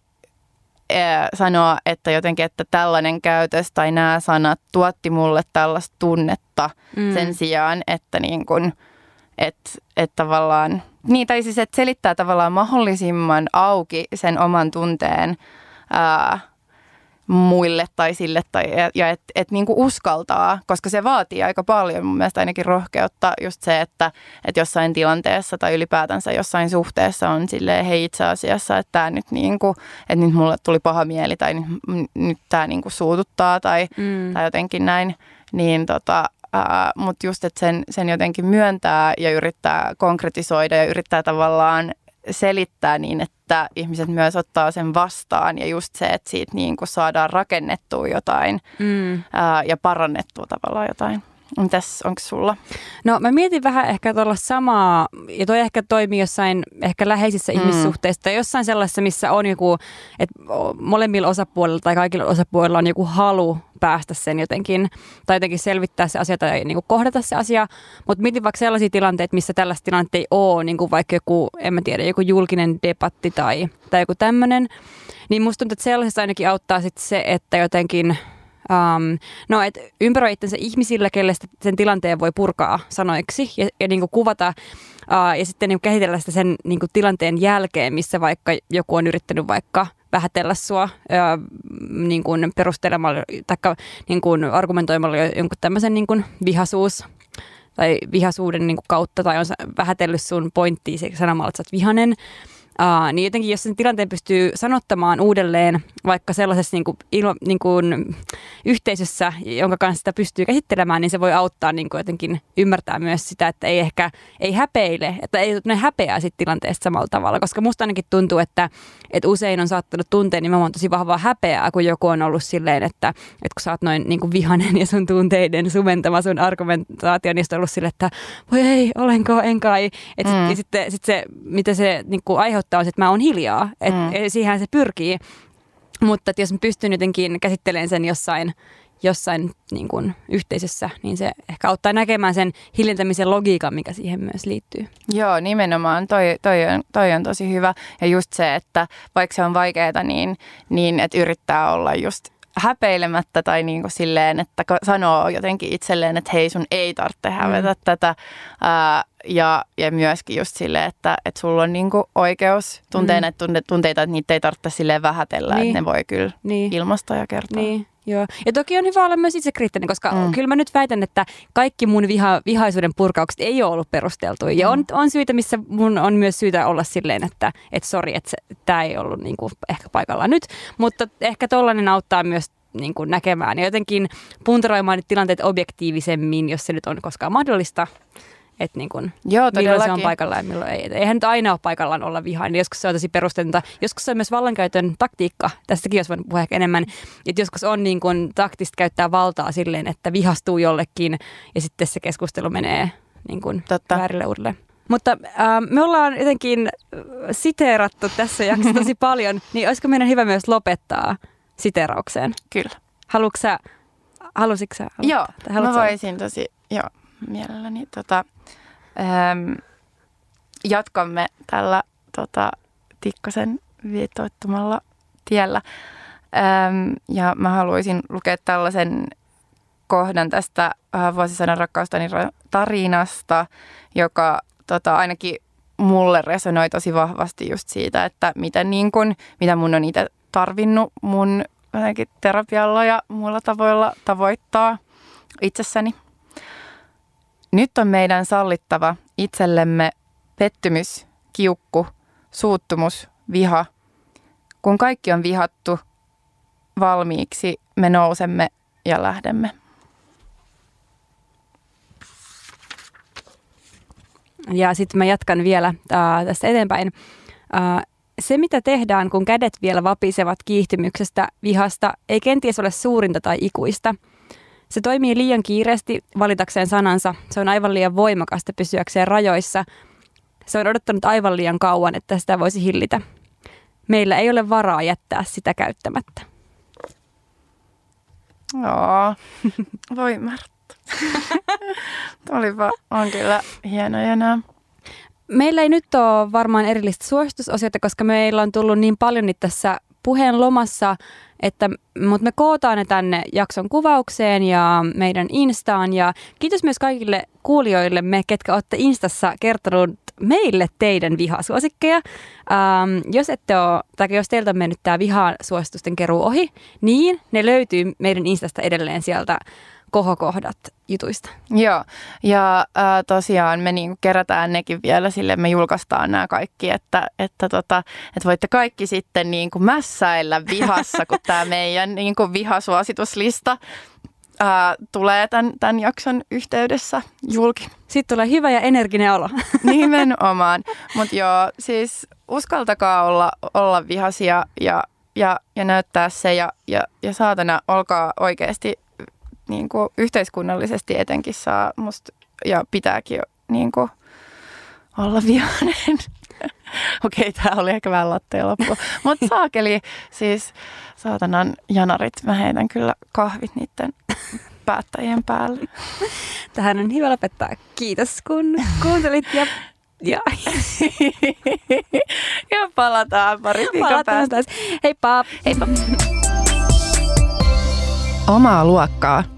sanoa, että jotenkin, että tällainen käytös tai nämä sanat tuotti mulle tällaista tunnetta mm. sen sijaan, että niin kuin, että, että tavallaan niin, tai siis että selittää tavallaan mahdollisimman auki sen oman tunteen ää, muille tai sille, tai, ja, ja että et niinku uskaltaa, koska se vaatii aika paljon mun mielestä ainakin rohkeutta just se, että et jossain tilanteessa tai ylipäätänsä jossain suhteessa on silleen, hei itse asiassa, että tämä nyt niinku, että nyt mulle tuli paha mieli tai nyt, nyt tämä niinku suututtaa tai, mm. tai jotenkin näin, niin tota, Mutta just, että sen, sen jotenkin myöntää ja yrittää konkretisoida ja yrittää tavallaan selittää niin, että ihmiset myös ottaa sen vastaan ja just se, että siitä niin kuin saadaan rakennettua jotain mm. uh, ja parannettua tavallaan jotain. Mitäs, onko sulla?
No mä mietin vähän ehkä tuolla samaa, ja toi ehkä toimii jossain ehkä läheisissä mm. ihmissuhteissa tai jossain sellaisessa, missä on joku, että molemmilla osapuolilla tai kaikilla osapuolilla on joku halu päästä sen jotenkin, tai jotenkin selvittää se asia tai niin kuin kohdata se asia. Mutta mietin vaikka sellaisia tilanteita, missä tällaista tilannetta ei ole, niin kuin vaikka joku, en mä tiedä, joku julkinen debatti tai, tai joku tämmöinen. Niin musta tuntuu, että sellaisessa ainakin auttaa sit se, että jotenkin Um, no, että ympäröi itsensä ihmisillä, kelle sen tilanteen voi purkaa sanoiksi ja, ja niin kuin kuvata uh, ja sitten niin kuin käsitellä sitä sen niin kuin tilanteen jälkeen, missä vaikka joku on yrittänyt vaikka vähätellä sua uh, niin kuin perustelemalla tai niin kuin argumentoimalla jonkun tämmöisen niin kuin vihasuus tai vihasuuden niin kuin kautta tai on vähätellyt sun pointtia sanomalla, että sä oot vihanen. Uh, niin jotenkin jos sen tilanteen pystyy sanottamaan uudelleen vaikka sellaisessa niin kuin, ilma, niin kuin, yhteisössä, jonka kanssa sitä pystyy käsittelemään, niin se voi auttaa niin kuin jotenkin ymmärtää myös sitä, että ei ehkä ei häpeile, että ei tule häpeää sit tilanteesta samalla tavalla, koska musta ainakin tuntuu, että, että usein on saattanut tuntea nimenomaan tosi vahvaa häpeää, kun joku on ollut silleen, että, että kun sä oot noin niin kuin vihanen ja sun tunteiden sumentama sun argumentaatio, niin on ollut silleen, että voi ei, olenko, en kai. Et mm. sit, ja sitten sit se, mitä se niin kuin aiheuttaa, on se, että mä oon hiljaa. Et, mm. Siihen se pyrkii. Mutta jos mä pystyn jotenkin käsittelemään sen jossain, jossain niin kuin yhteisössä, niin se ehkä auttaa näkemään sen hiljentämisen logiikan, mikä siihen myös liittyy.
Joo, nimenomaan. Toi, toi, on, toi on tosi hyvä. Ja just se, että vaikka se on vaikeaa, niin, niin että yrittää olla just häpeilemättä tai niin kuin silleen, että sanoo jotenkin itselleen, että hei sun ei tarvitse hävetä mm. tätä. Ää, ja, ja myöskin just silleen, että, että sulla on niin kuin oikeus tuntea mm. näitä tunteita, että niitä ei tarvitse silleen vähätellä, niin. että ne voi kyllä niin. ilmasta ja kertoa.
Niin. Joo. Ja toki on hyvä olla myös itsekriittinen, koska mm. kyllä mä nyt väitän, että kaikki mun viha, vihaisuuden purkaukset ei ole ollut perusteltuja. Mm. Ja on, on syitä, missä mun on myös syytä olla silleen, että et sori, että tämä ei ollut niinku ehkä paikallaan nyt. Mutta ehkä tollainen auttaa myös niin kuin näkemään ja jotenkin puntaroimaan tilanteet objektiivisemmin, jos se nyt on koskaan mahdollista. Että niin kun, Joo, milloin se on paikallaan ja milloin ei. Eihän nyt aina ole paikallaan olla vihainen. Joskus se on tosi perusteetonta. Joskus se on myös vallankäytön taktiikka. Tästäkin jos voin puhua ehkä enemmän. Että joskus on niin kun, taktista käyttää valtaa silleen, että vihastuu jollekin ja sitten se keskustelu menee niin kun, Totta. väärille uudelle. Mutta äh, me ollaan jotenkin siteerattu tässä jaksossa tosi paljon, niin olisiko meidän hyvä myös lopettaa siteeraukseen?
Kyllä.
Haluatko sä, halusitko sä?
Joo, mä voisin tosi, joo, mielelläni. Tota, ähm, jatkamme tällä tota, Tikkasen viitoittamalla tiellä. Ähm, ja mä haluaisin lukea tällaisen kohdan tästä äh, vuosisadan rakkaustani tarinasta, joka tota, ainakin mulle resonoi tosi vahvasti just siitä, että miten niin kun, mitä mun on itse tarvinnut mun terapialla ja muilla tavoilla tavoittaa itsessäni. Nyt on meidän sallittava itsellemme pettymys, kiukku, suuttumus, viha. Kun kaikki on vihattu valmiiksi, me nousemme ja lähdemme.
Ja sitten mä jatkan vielä äh, tästä eteenpäin. Äh, se, mitä tehdään, kun kädet vielä vapisevat kiihtymyksestä, vihasta, ei kenties ole suurinta tai ikuista – se toimii liian kiireesti valitakseen sanansa. Se on aivan liian voimakasta pysyäkseen rajoissa. Se on odottanut aivan liian kauan, että sitä voisi hillitä. Meillä ei ole varaa jättää sitä käyttämättä.
Oo, voi Martta. Olipa, on kyllä hienoja nämä.
Meillä ei nyt ole varmaan erillistä suositusosiota, koska meillä on tullut niin paljon nyt tässä puheen lomassa, että, mutta me kootaan ne tänne jakson kuvaukseen ja meidän Instaan ja kiitos myös kaikille kuulijoille me, ketkä olette Instassa kertonut meille teidän vihasuosikkeja. Ähm, jos ette ole, tai jos teiltä on mennyt tämä vihasuositusten keruu ohi, niin ne löytyy meidän Instasta edelleen sieltä kohokohdat jutuista.
Joo, ja äh, tosiaan me niinku kerätään nekin vielä sille, me julkaistaan nämä kaikki, että, että, tota, että voitte kaikki sitten niinku mässäillä vihassa, kun tämä meidän niinku vihasuosituslista äh, tulee tämän, tämän jakson yhteydessä julki.
Sitten tulee hyvä ja energinen olo.
Nimenomaan. Mutta joo, siis uskaltakaa olla, olla vihasia ja, ja, ja näyttää se ja, ja, ja saatana, olkaa oikeasti niin kuin yhteiskunnallisesti etenkin saa musta ja pitääkin niin kuin olla vihainen. Okei, okay, tämä oli ehkä vähän latteen loppu. Mutta saakeli, siis saatanan janarit, mä heitän kyllä kahvit niiden päättäjien päälle.
Tähän on hyvä lopettaa. Kiitos kun kuuntelit ja ja,
ja palataan pari viikon päästä.
Heippa!
Heippa! Omaa luokkaa